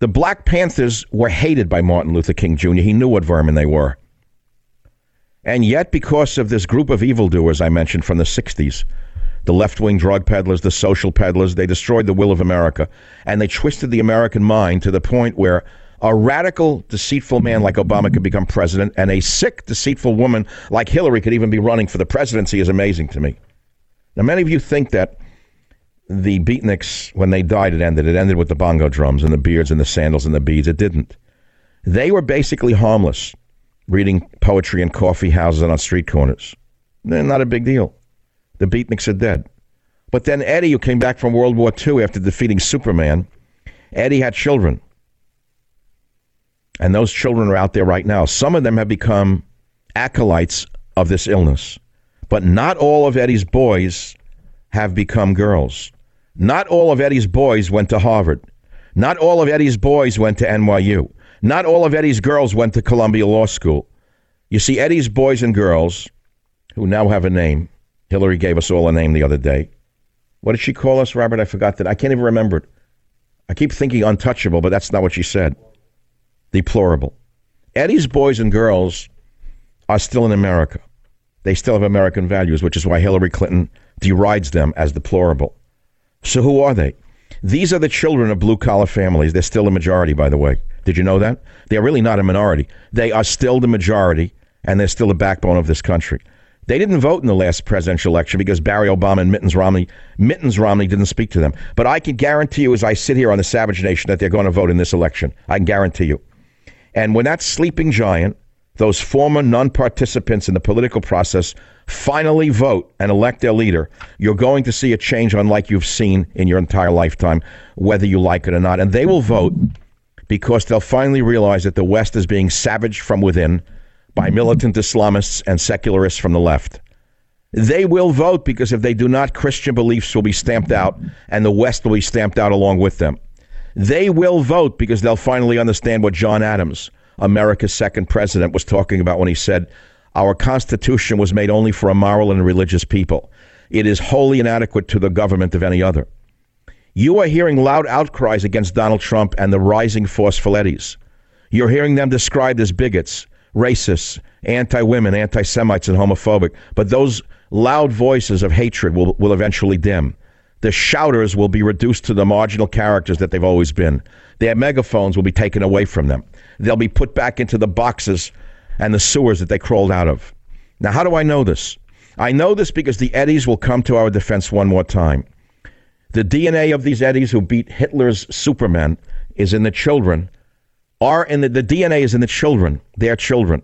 The Black Panthers were hated by Martin Luther King Jr. He knew what vermin they were. And yet, because of this group of evildoers I mentioned from the 60s, the left wing drug peddlers, the social peddlers, they destroyed the will of America. And they twisted the American mind to the point where a radical, deceitful man like Obama could become president, and a sick, deceitful woman like Hillary could even be running for the presidency is amazing to me. Now, many of you think that the beatniks, when they died, it ended. It ended with the bongo drums and the beards and the sandals and the beads. It didn't. They were basically harmless, reading poetry in coffee houses and on street corners. Not a big deal. The beatniks are dead. But then Eddie, who came back from World War II after defeating Superman, Eddie had children. And those children are out there right now. Some of them have become acolytes of this illness. But not all of Eddie's boys have become girls. Not all of Eddie's boys went to Harvard. Not all of Eddie's boys went to NYU. Not all of Eddie's girls went to Columbia Law School. You see, Eddie's boys and girls, who now have a name, Hillary gave us all a name the other day. What did she call us, Robert? I forgot that. I can't even remember it. I keep thinking untouchable, but that's not what she said. Deplorable. Eddie's boys and girls are still in America. They still have American values, which is why Hillary Clinton derides them as deplorable. So who are they? These are the children of blue collar families. They're still a majority, by the way. Did you know that? They're really not a minority. They are still the majority, and they're still the backbone of this country. They didn't vote in the last presidential election because Barry Obama and Mittens Romney Mittens Romney didn't speak to them. But I can guarantee you, as I sit here on the Savage Nation, that they're going to vote in this election. I can guarantee you. And when that sleeping giant, those former non-participants in the political process, finally vote and elect their leader, you're going to see a change unlike you've seen in your entire lifetime, whether you like it or not. And they will vote because they'll finally realize that the West is being savaged from within by militant Islamists and secularists from the left. They will vote because if they do not, Christian beliefs will be stamped out and the West will be stamped out along with them. They will vote because they'll finally understand what John Adams, America's second president, was talking about when he said, Our Constitution was made only for a moral and religious people. It is wholly inadequate to the government of any other. You are hearing loud outcries against Donald Trump and the rising forceful You're hearing them described as bigots, racists, anti women, anti Semites, and homophobic. But those loud voices of hatred will, will eventually dim. The shouters will be reduced to the marginal characters that they've always been. Their megaphones will be taken away from them. They'll be put back into the boxes and the sewers that they crawled out of. Now, how do I know this? I know this because the Eddies will come to our defense one more time. The DNA of these Eddies who beat Hitler's Supermen is in the children are in the, the DNA is in the children. They're children.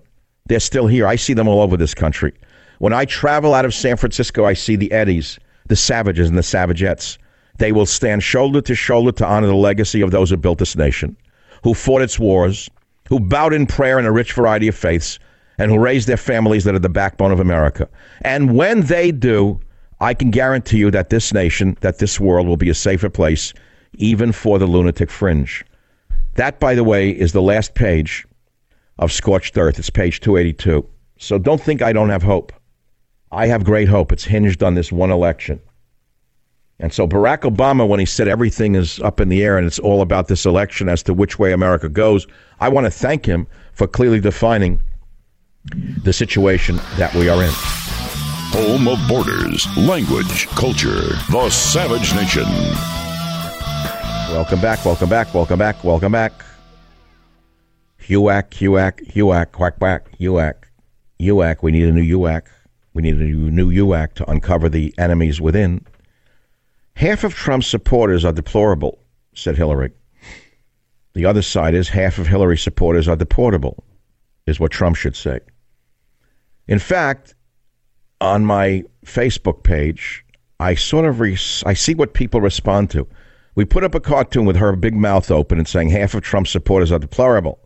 They're still here. I see them all over this country. When I travel out of San Francisco, I see the Eddies, the Savages, and the Savagettes. They will stand shoulder to shoulder to honor the legacy of those who built this nation, who fought its wars, who bowed in prayer in a rich variety of faiths, and who raised their families that are the backbone of America. And when they do, I can guarantee you that this nation, that this world will be a safer place, even for the lunatic fringe. That, by the way, is the last page of Scorched Earth. It's page 282. So don't think I don't have hope. I have great hope. It's hinged on this one election. And so Barack Obama, when he said everything is up in the air and it's all about this election as to which way America goes, I want to thank him for clearly defining the situation that we are in. Home of borders, language, culture, the savage nation. Welcome back, welcome back, welcome back, welcome back. HUAC, HUAC, HUAC, quack, quack, HUAC, HUAC. We need a new HUAC. We need a new, new HUAC to uncover the enemies within. Half of Trump's supporters are deplorable, said Hillary. The other side is half of Hillary's supporters are deportable, is what Trump should say. In fact, on my Facebook page, I sort of re- I see what people respond to. We put up a cartoon with her big mouth open and saying half of Trump's supporters are deplorable.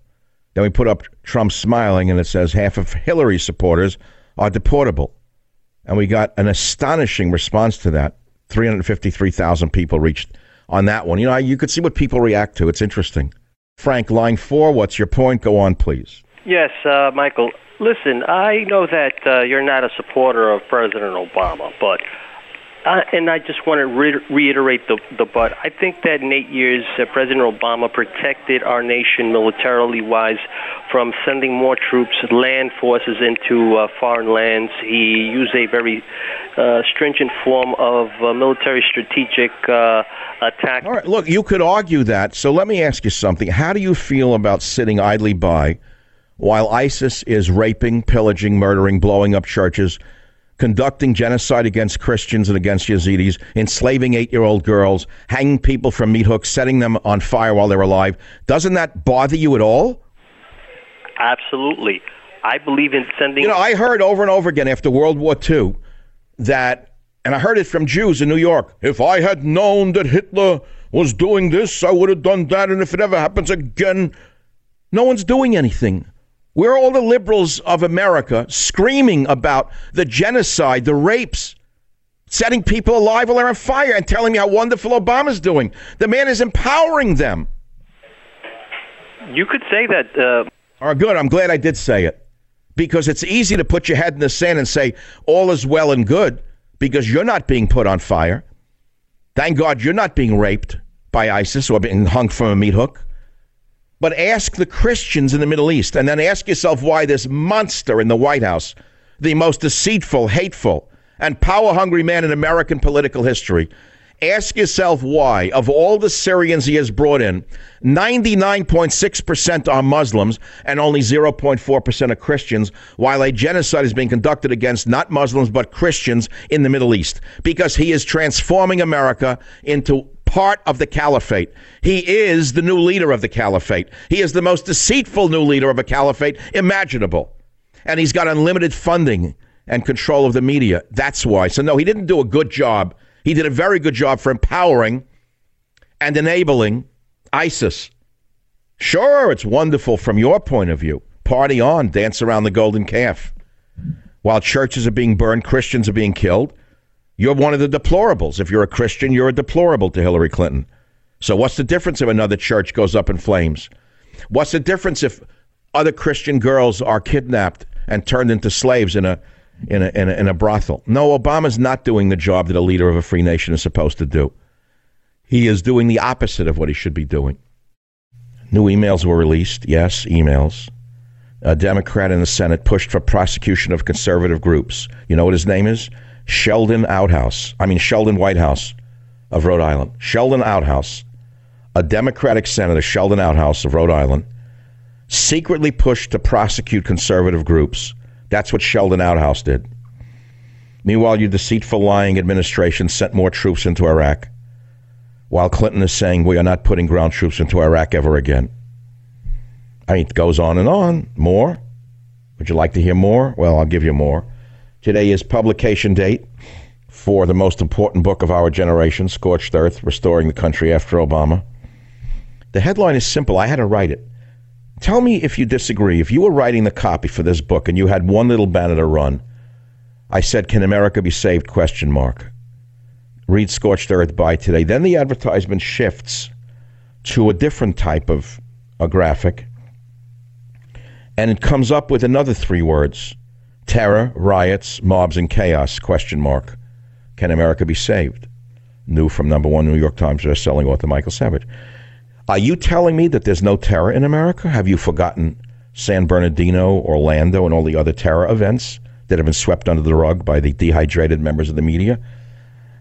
Then we put up Trump smiling and it says half of Hillary's supporters are deportable. And we got an astonishing response to that. 353,000 people reached on that one. You know, you could see what people react to. It's interesting. Frank, line four, what's your point? Go on, please. Yes, uh, Michael. Listen, I know that uh, you're not a supporter of President Obama, but uh, and I just want to re- reiterate the, the but. I think that in eight years, uh, President Obama protected our nation militarily wise from sending more troops, land forces into uh, foreign lands. He used a very uh, stringent form of uh, military strategic uh, attack. All right, look, you could argue that. So let me ask you something. How do you feel about sitting idly by while ISIS is raping, pillaging, murdering, blowing up churches? Conducting genocide against Christians and against Yazidis, enslaving eight year old girls, hanging people from meat hooks, setting them on fire while they're alive. Doesn't that bother you at all? Absolutely. I believe in sending. You know, I heard over and over again after World War II that, and I heard it from Jews in New York if I had known that Hitler was doing this, I would have done that. And if it ever happens again, no one's doing anything. Where are all the liberals of America screaming about the genocide, the rapes, setting people alive while they're on fire, and telling me how wonderful Obama's doing? The man is empowering them. You could say that. Uh... All right, good. I'm glad I did say it. because it's easy to put your head in the sand and say all is well and good because you're not being put on fire. Thank God you're not being raped by ISIS or being hung from a meat hook. But ask the Christians in the Middle East and then ask yourself why this monster in the White House, the most deceitful, hateful, and power hungry man in American political history, Ask yourself why, of all the Syrians he has brought in, 99.6% are Muslims and only 0.4% are Christians, while a genocide is being conducted against not Muslims but Christians in the Middle East. Because he is transforming America into part of the caliphate. He is the new leader of the caliphate. He is the most deceitful new leader of a caliphate imaginable. And he's got unlimited funding and control of the media. That's why. So, no, he didn't do a good job he did a very good job for empowering and enabling ISIS. Sure, it's wonderful from your point of view. Party on, dance around the golden calf. While churches are being burned, Christians are being killed. You're one of the deplorables. If you're a Christian, you're a deplorable to Hillary Clinton. So, what's the difference if another church goes up in flames? What's the difference if other Christian girls are kidnapped and turned into slaves in a in a, in a, in a brothel. No, Obama's not doing the job that a leader of a free nation is supposed to do. He is doing the opposite of what he should be doing. New emails were released. Yes, emails. A Democrat in the Senate pushed for prosecution of conservative groups. You know what his name is? Sheldon Outhouse. I mean, Sheldon Whitehouse of Rhode Island. Sheldon Outhouse, a Democratic Senator, Sheldon Outhouse of Rhode Island, secretly pushed to prosecute conservative groups that's what Sheldon Outhouse did. Meanwhile, your deceitful, lying administration sent more troops into Iraq, while Clinton is saying we are not putting ground troops into Iraq ever again. I mean, it goes on and on. More? Would you like to hear more? Well, I'll give you more. Today is publication date for the most important book of our generation, Scorched Earth Restoring the Country After Obama. The headline is simple. I had to write it. Tell me if you disagree. If you were writing the copy for this book and you had one little banner to run, I said, "Can America be saved?" Question mark. Read Scorched Earth by today. Then the advertisement shifts to a different type of a graphic, and it comes up with another three words: terror, riots, mobs, and chaos. Question mark. Can America be saved? New from number one New York Times best-selling author Michael Savage. Are you telling me that there's no terror in America? Have you forgotten San Bernardino, Orlando, and all the other terror events that have been swept under the rug by the dehydrated members of the media?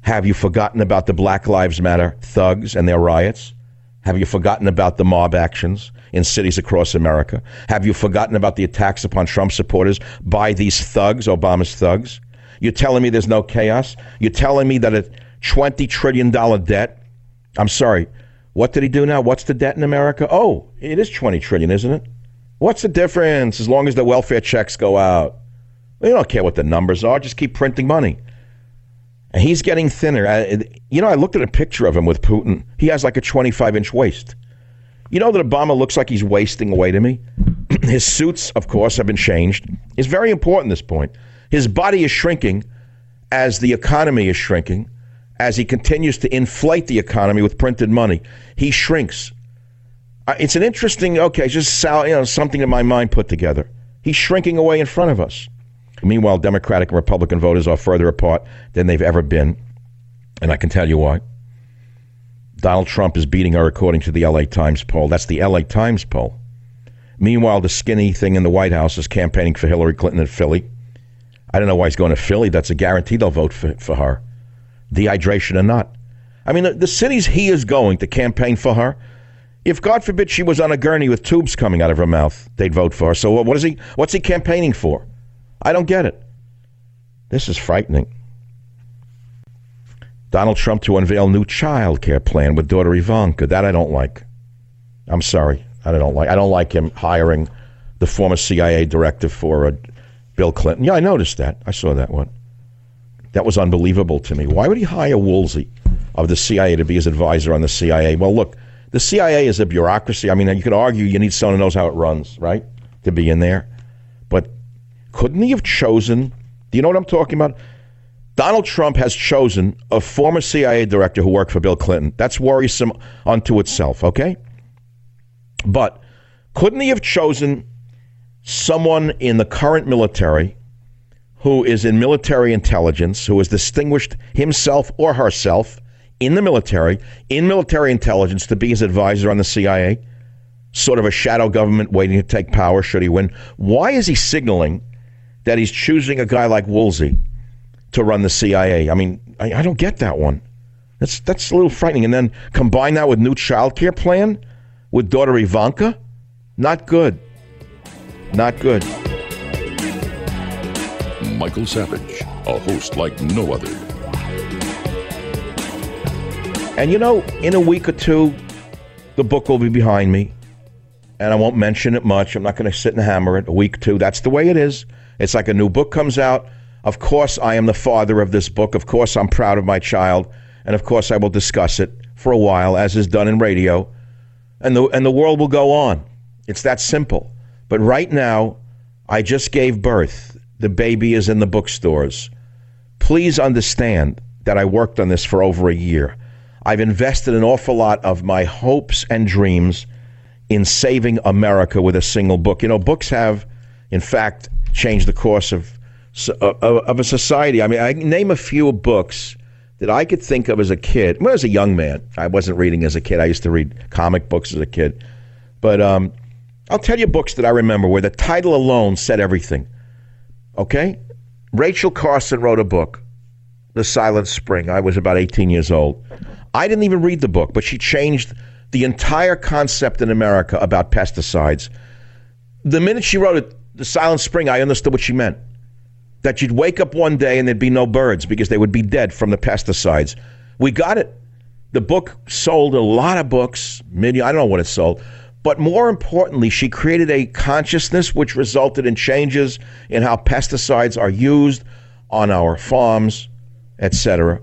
Have you forgotten about the Black Lives Matter thugs and their riots? Have you forgotten about the mob actions in cities across America? Have you forgotten about the attacks upon Trump supporters by these thugs, Obama's thugs? You're telling me there's no chaos? You're telling me that a $20 trillion debt, I'm sorry, what did he do now? What's the debt in America? Oh, it is 20 trillion, isn't it? What's the difference as long as the welfare checks go out? They don't care what the numbers are, just keep printing money. And he's getting thinner. Uh, you know, I looked at a picture of him with Putin. He has like a 25 inch waist. You know that Obama looks like he's wasting away to me? His suits, of course, have been changed. It's very important this point. His body is shrinking as the economy is shrinking as he continues to inflate the economy with printed money. He shrinks. Uh, it's an interesting, okay, just you know, something in my mind put together. He's shrinking away in front of us. Meanwhile, Democratic and Republican voters are further apart than they've ever been. And I can tell you why. Donald Trump is beating her according to the LA Times poll. That's the LA Times poll. Meanwhile, the skinny thing in the White House is campaigning for Hillary Clinton in Philly. I don't know why he's going to Philly. That's a guarantee they'll vote for, for her dehydration or not. I mean, the, the cities he is going to campaign for her, if God forbid she was on a gurney with tubes coming out of her mouth, they'd vote for her. So what is he? What's he campaigning for? I don't get it. This is frightening. Donald Trump to unveil new child care plan with daughter Ivanka. That I don't like. I'm sorry. I don't like. I don't like him hiring the former CIA director for uh, Bill Clinton. Yeah, I noticed that. I saw that one. That was unbelievable to me. Why would he hire Woolsey of the CIA to be his advisor on the CIA? Well, look, the CIA is a bureaucracy. I mean, you could argue you need someone who knows how it runs, right, to be in there. But couldn't he have chosen? Do you know what I'm talking about? Donald Trump has chosen a former CIA director who worked for Bill Clinton. That's worrisome unto itself, okay? But couldn't he have chosen someone in the current military who is in military intelligence, who has distinguished himself or herself in the military, in military intelligence, to be his advisor on the CIA, sort of a shadow government waiting to take power should he win. Why is he signaling that he's choosing a guy like Woolsey to run the CIA? I mean, I, I don't get that one. That's that's a little frightening. And then combine that with new child care plan with daughter Ivanka, not good. Not good. Michael Savage, a host like no other. And you know, in a week or two, the book will be behind me. And I won't mention it much. I'm not going to sit and hammer it. A week or two. That's the way it is. It's like a new book comes out. Of course, I am the father of this book. Of course, I'm proud of my child. And of course, I will discuss it for a while, as is done in radio. And the, and the world will go on. It's that simple. But right now, I just gave birth. The baby is in the bookstores. Please understand that I worked on this for over a year. I've invested an awful lot of my hopes and dreams in saving America with a single book. You know, books have, in fact, changed the course of of a society. I mean, I name a few books that I could think of as a kid. When I was a young man, I wasn't reading as a kid. I used to read comic books as a kid, but um, I'll tell you books that I remember where the title alone said everything. Okay? Rachel Carson wrote a book, The Silent Spring. I was about 18 years old. I didn't even read the book, but she changed the entire concept in America about pesticides. The minute she wrote it, The Silent Spring, I understood what she meant. That you'd wake up one day and there'd be no birds because they would be dead from the pesticides. We got it. The book sold a lot of books, million, I don't know what it sold, but more importantly, she created a consciousness which resulted in changes in how pesticides are used on our farms, etc.,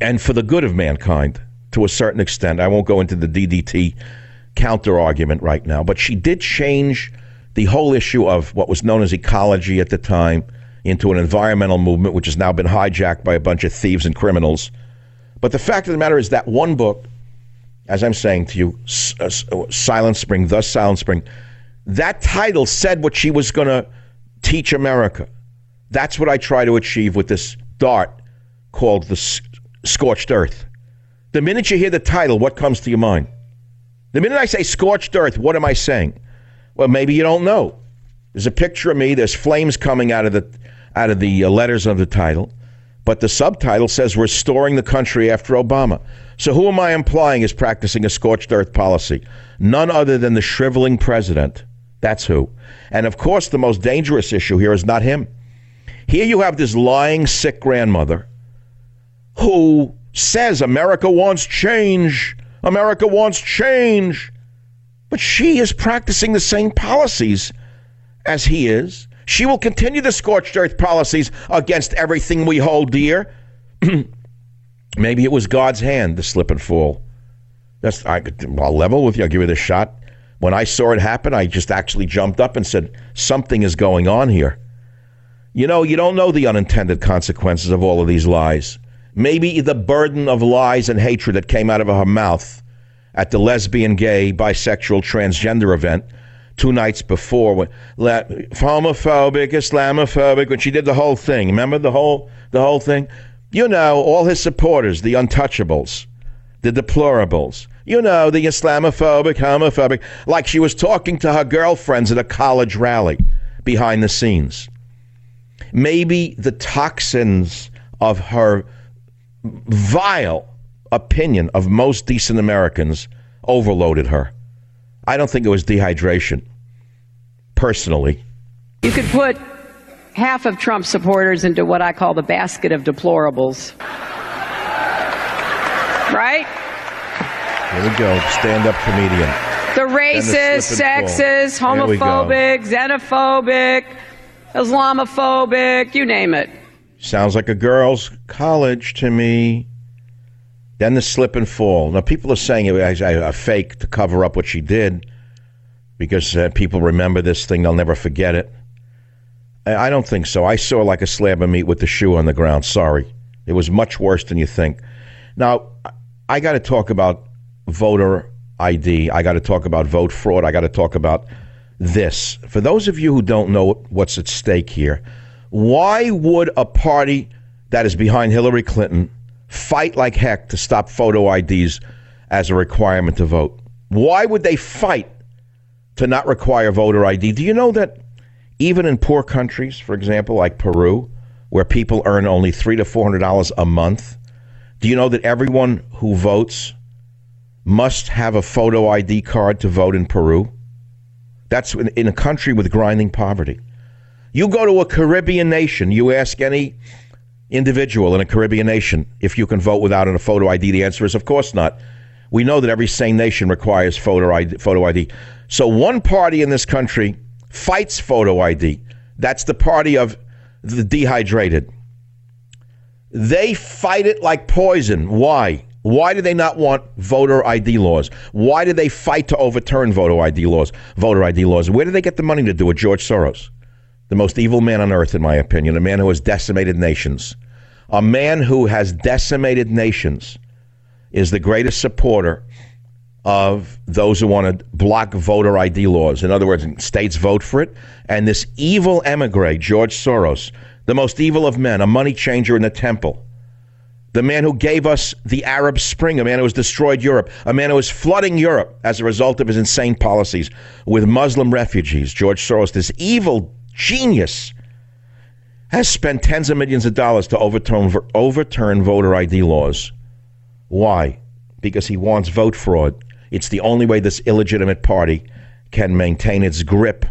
and for the good of mankind to a certain extent. I won't go into the DDT counter argument right now, but she did change the whole issue of what was known as ecology at the time into an environmental movement, which has now been hijacked by a bunch of thieves and criminals. But the fact of the matter is that one book as I'm saying to you, uh, uh, Silent Spring, The Silent Spring, that title said what she was going to teach America. That's what I try to achieve with this dart called the Scorched Earth. The minute you hear the title, what comes to your mind? The minute I say Scorched Earth, what am I saying? Well, maybe you don't know. There's a picture of me. There's flames coming out of the out of the uh, letters of the title, but the subtitle says "Restoring the Country After Obama." So who am I implying is practicing a scorched earth policy? None other than the shriveling president. That's who. And of course, the most dangerous issue here is not him. Here you have this lying, sick grandmother who says America wants change. America wants change. But she is practicing the same policies as he is. She will continue the scorched earth policies against everything we hold dear. Maybe it was God's hand to slip and fall. That's I, I'll level with you. I'll give you a shot. When I saw it happen, I just actually jumped up and said, "Something is going on here." You know, you don't know the unintended consequences of all of these lies. Maybe the burden of lies and hatred that came out of her mouth at the lesbian, gay, bisexual, transgender event two nights before, when, homophobic, Islamophobic, when she did the whole thing. Remember the whole the whole thing? You know, all his supporters, the untouchables, the deplorables. You know, the Islamophobic, homophobic, like she was talking to her girlfriends at a college rally behind the scenes. Maybe the toxins of her vile opinion of most decent Americans overloaded her. I don't think it was dehydration, personally. You could put half of Trump supporters into what I call the basket of deplorables. Right? Here we go. Stand up comedian. The racist, sexist, homophobic, xenophobic, Islamophobic, you name it. Sounds like a girl's college to me. Then the slip and fall. Now, people are saying it was a fake to cover up what she did because uh, people remember this thing, they'll never forget it. I don't think so. I saw like a slab of meat with the shoe on the ground. Sorry. It was much worse than you think. Now, I got to talk about voter ID. I got to talk about vote fraud. I got to talk about this. For those of you who don't know what's at stake here, why would a party that is behind Hillary Clinton fight like heck to stop photo IDs as a requirement to vote? Why would they fight to not require voter ID? Do you know that even in poor countries, for example, like Peru, where people earn only three to four hundred dollars a month, do you know that everyone who votes must have a photo ID card to vote in Peru? That's in, in a country with grinding poverty. You go to a Caribbean nation, you ask any individual in a Caribbean nation if you can vote without a photo ID. The answer is, of course not. We know that every sane nation requires photo ID. Photo ID. So one party in this country fights photo ID. That's the party of the dehydrated. They fight it like poison. Why? Why do they not want voter ID laws? Why do they fight to overturn voter ID laws? Voter ID laws. Where do they get the money to do it? George Soros, the most evil man on earth, in my opinion, a man who has decimated nations, a man who has decimated nations, is the greatest supporter of those who want to block voter ID laws. In other words, states vote for it, and this evil emigre, George Soros, the most evil of men, a money changer in the temple the man who gave us the Arab Spring, a man who has destroyed Europe, a man who is flooding Europe as a result of his insane policies with Muslim refugees. George Soros, this evil genius, has spent tens of millions of dollars to overturn, overturn voter ID laws. Why? Because he wants vote fraud. It's the only way this illegitimate party can maintain its grip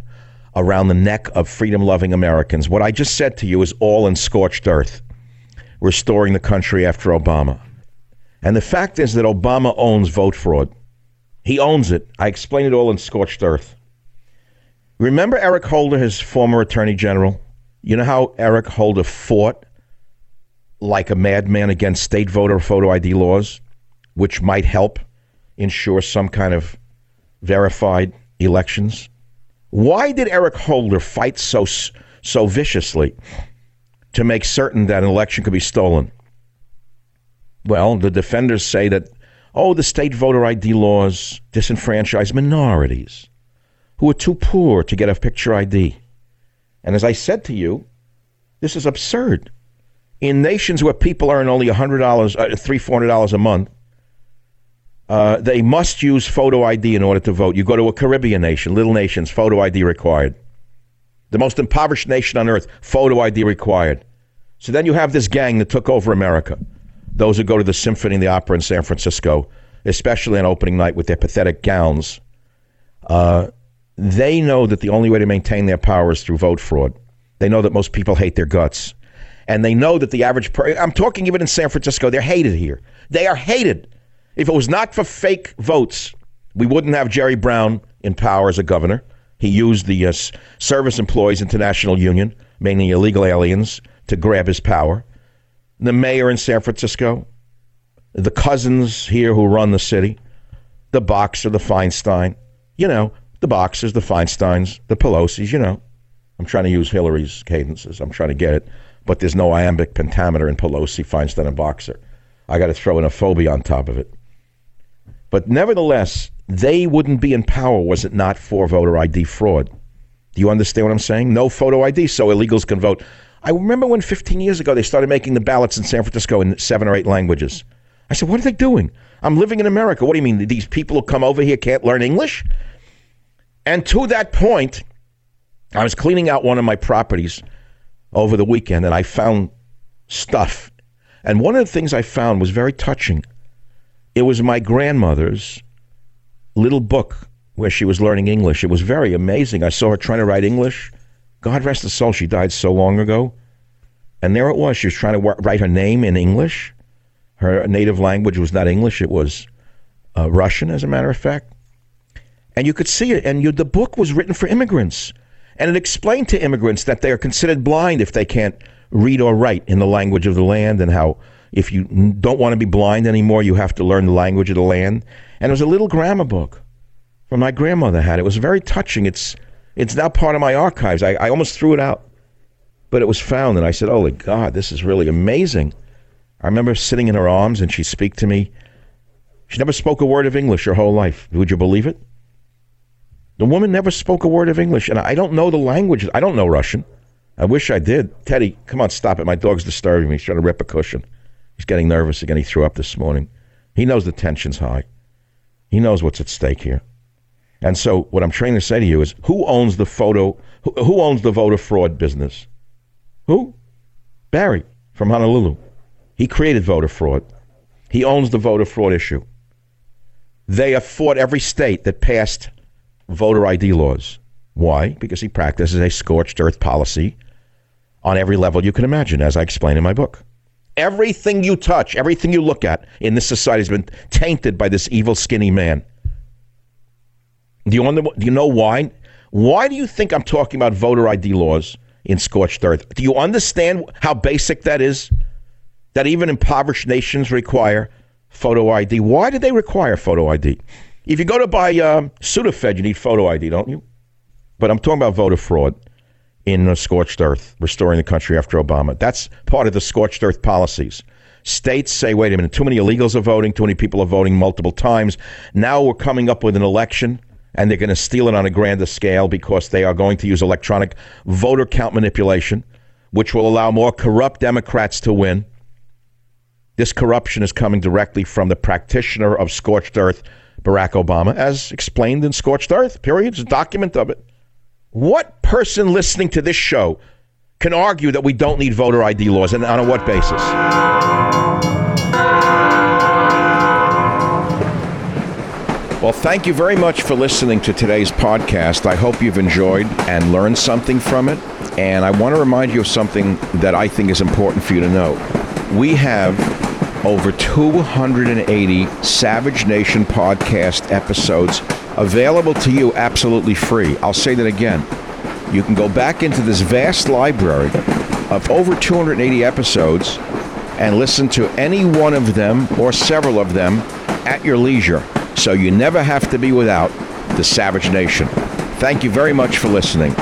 around the neck of freedom loving Americans. What I just said to you is all in scorched earth restoring the country after Obama. And the fact is that Obama owns vote fraud. He owns it. I explained it all in Scorched Earth. Remember Eric Holder, his former attorney general? You know how Eric Holder fought like a madman against state voter photo ID laws, which might help ensure some kind of verified elections? Why did Eric Holder fight so so viciously to make certain that an election could be stolen? Well, the defenders say that, oh, the state voter ID laws disenfranchise minorities who are too poor to get a picture ID. And as I said to you, this is absurd. In nations where people earn only $100, uh, $300, $400 a month, uh, they must use photo ID in order to vote. You go to a Caribbean nation, little nations, photo ID required. The most impoverished nation on earth, photo ID required. So then you have this gang that took over America. Those who go to the Symphony and the Opera in San Francisco, especially on opening night with their pathetic gowns, uh, they know that the only way to maintain their power is through vote fraud. They know that most people hate their guts. And they know that the average person, I'm talking even in San Francisco, they're hated here. They are hated. If it was not for fake votes, we wouldn't have Jerry Brown in power as a governor. He used the uh, Service Employees International Union, mainly illegal aliens, to grab his power. The mayor in San Francisco, the cousins here who run the city, the boxer, the Feinstein, you know, the boxers, the Feinsteins, the Pelosi's, you know. I'm trying to use Hillary's cadences. I'm trying to get it. But there's no iambic pentameter in Pelosi, Feinstein, and Boxer. I got to throw in a phobia on top of it. But nevertheless, they wouldn't be in power was it not for voter ID fraud. Do you understand what I'm saying? No photo ID, so illegals can vote. I remember when 15 years ago they started making the ballots in San Francisco in seven or eight languages. I said, What are they doing? I'm living in America. What do you mean? These people who come over here can't learn English? And to that point, I was cleaning out one of my properties over the weekend and I found stuff. And one of the things I found was very touching. It was my grandmother's little book where she was learning English. It was very amazing. I saw her trying to write English. God rest her soul, she died so long ago. And there it was. She was trying to write her name in English. Her native language was not English, it was uh, Russian, as a matter of fact. And you could see it. And you, the book was written for immigrants. And it explained to immigrants that they are considered blind if they can't read or write in the language of the land, and how if you don't want to be blind anymore, you have to learn the language of the land. And it was a little grammar book from my grandmother had. It was very touching. It's it's now part of my archives. I, I almost threw it out, but it was found, and I said, "Oh my God, this is really amazing." I remember sitting in her arms, and she'd speak to me. She never spoke a word of English her whole life. Would you believe it? The woman never spoke a word of English, and I don't know the language. I don't know Russian. I wish I did. Teddy, come on, stop it. My dog's disturbing me. He's trying to rip a cushion. He's getting nervous again. He threw up this morning. He knows the tension's high. He knows what's at stake here. And so, what I'm trying to say to you is who owns the photo, who, who owns the voter fraud business? Who? Barry from Honolulu. He created voter fraud. He owns the voter fraud issue. They have fought every state that passed voter ID laws. Why? Because he practices a scorched earth policy on every level you can imagine, as I explain in my book. Everything you touch, everything you look at in this society has been tainted by this evil, skinny man. Do you, wonder, do you know why? Why do you think I'm talking about voter ID laws in scorched earth? Do you understand how basic that is? That even impoverished nations require photo ID. Why do they require photo ID? If you go to buy um, Sudafed, you need photo ID, don't you? But I'm talking about voter fraud in uh, scorched earth, restoring the country after Obama. That's part of the scorched earth policies. States say, wait a minute, too many illegals are voting, too many people are voting multiple times. Now we're coming up with an election and they're going to steal it on a grander scale because they are going to use electronic voter count manipulation, which will allow more corrupt Democrats to win. This corruption is coming directly from the practitioner of scorched earth, Barack Obama, as explained in Scorched Earth, period. A document of it. What person listening to this show can argue that we don't need voter ID laws, and on what basis? Well, thank you very much for listening to today's podcast. I hope you've enjoyed and learned something from it. And I want to remind you of something that I think is important for you to know. We have over 280 Savage Nation podcast episodes available to you absolutely free. I'll say that again. You can go back into this vast library of over 280 episodes and listen to any one of them or several of them at your leisure. So you never have to be without the Savage Nation. Thank you very much for listening.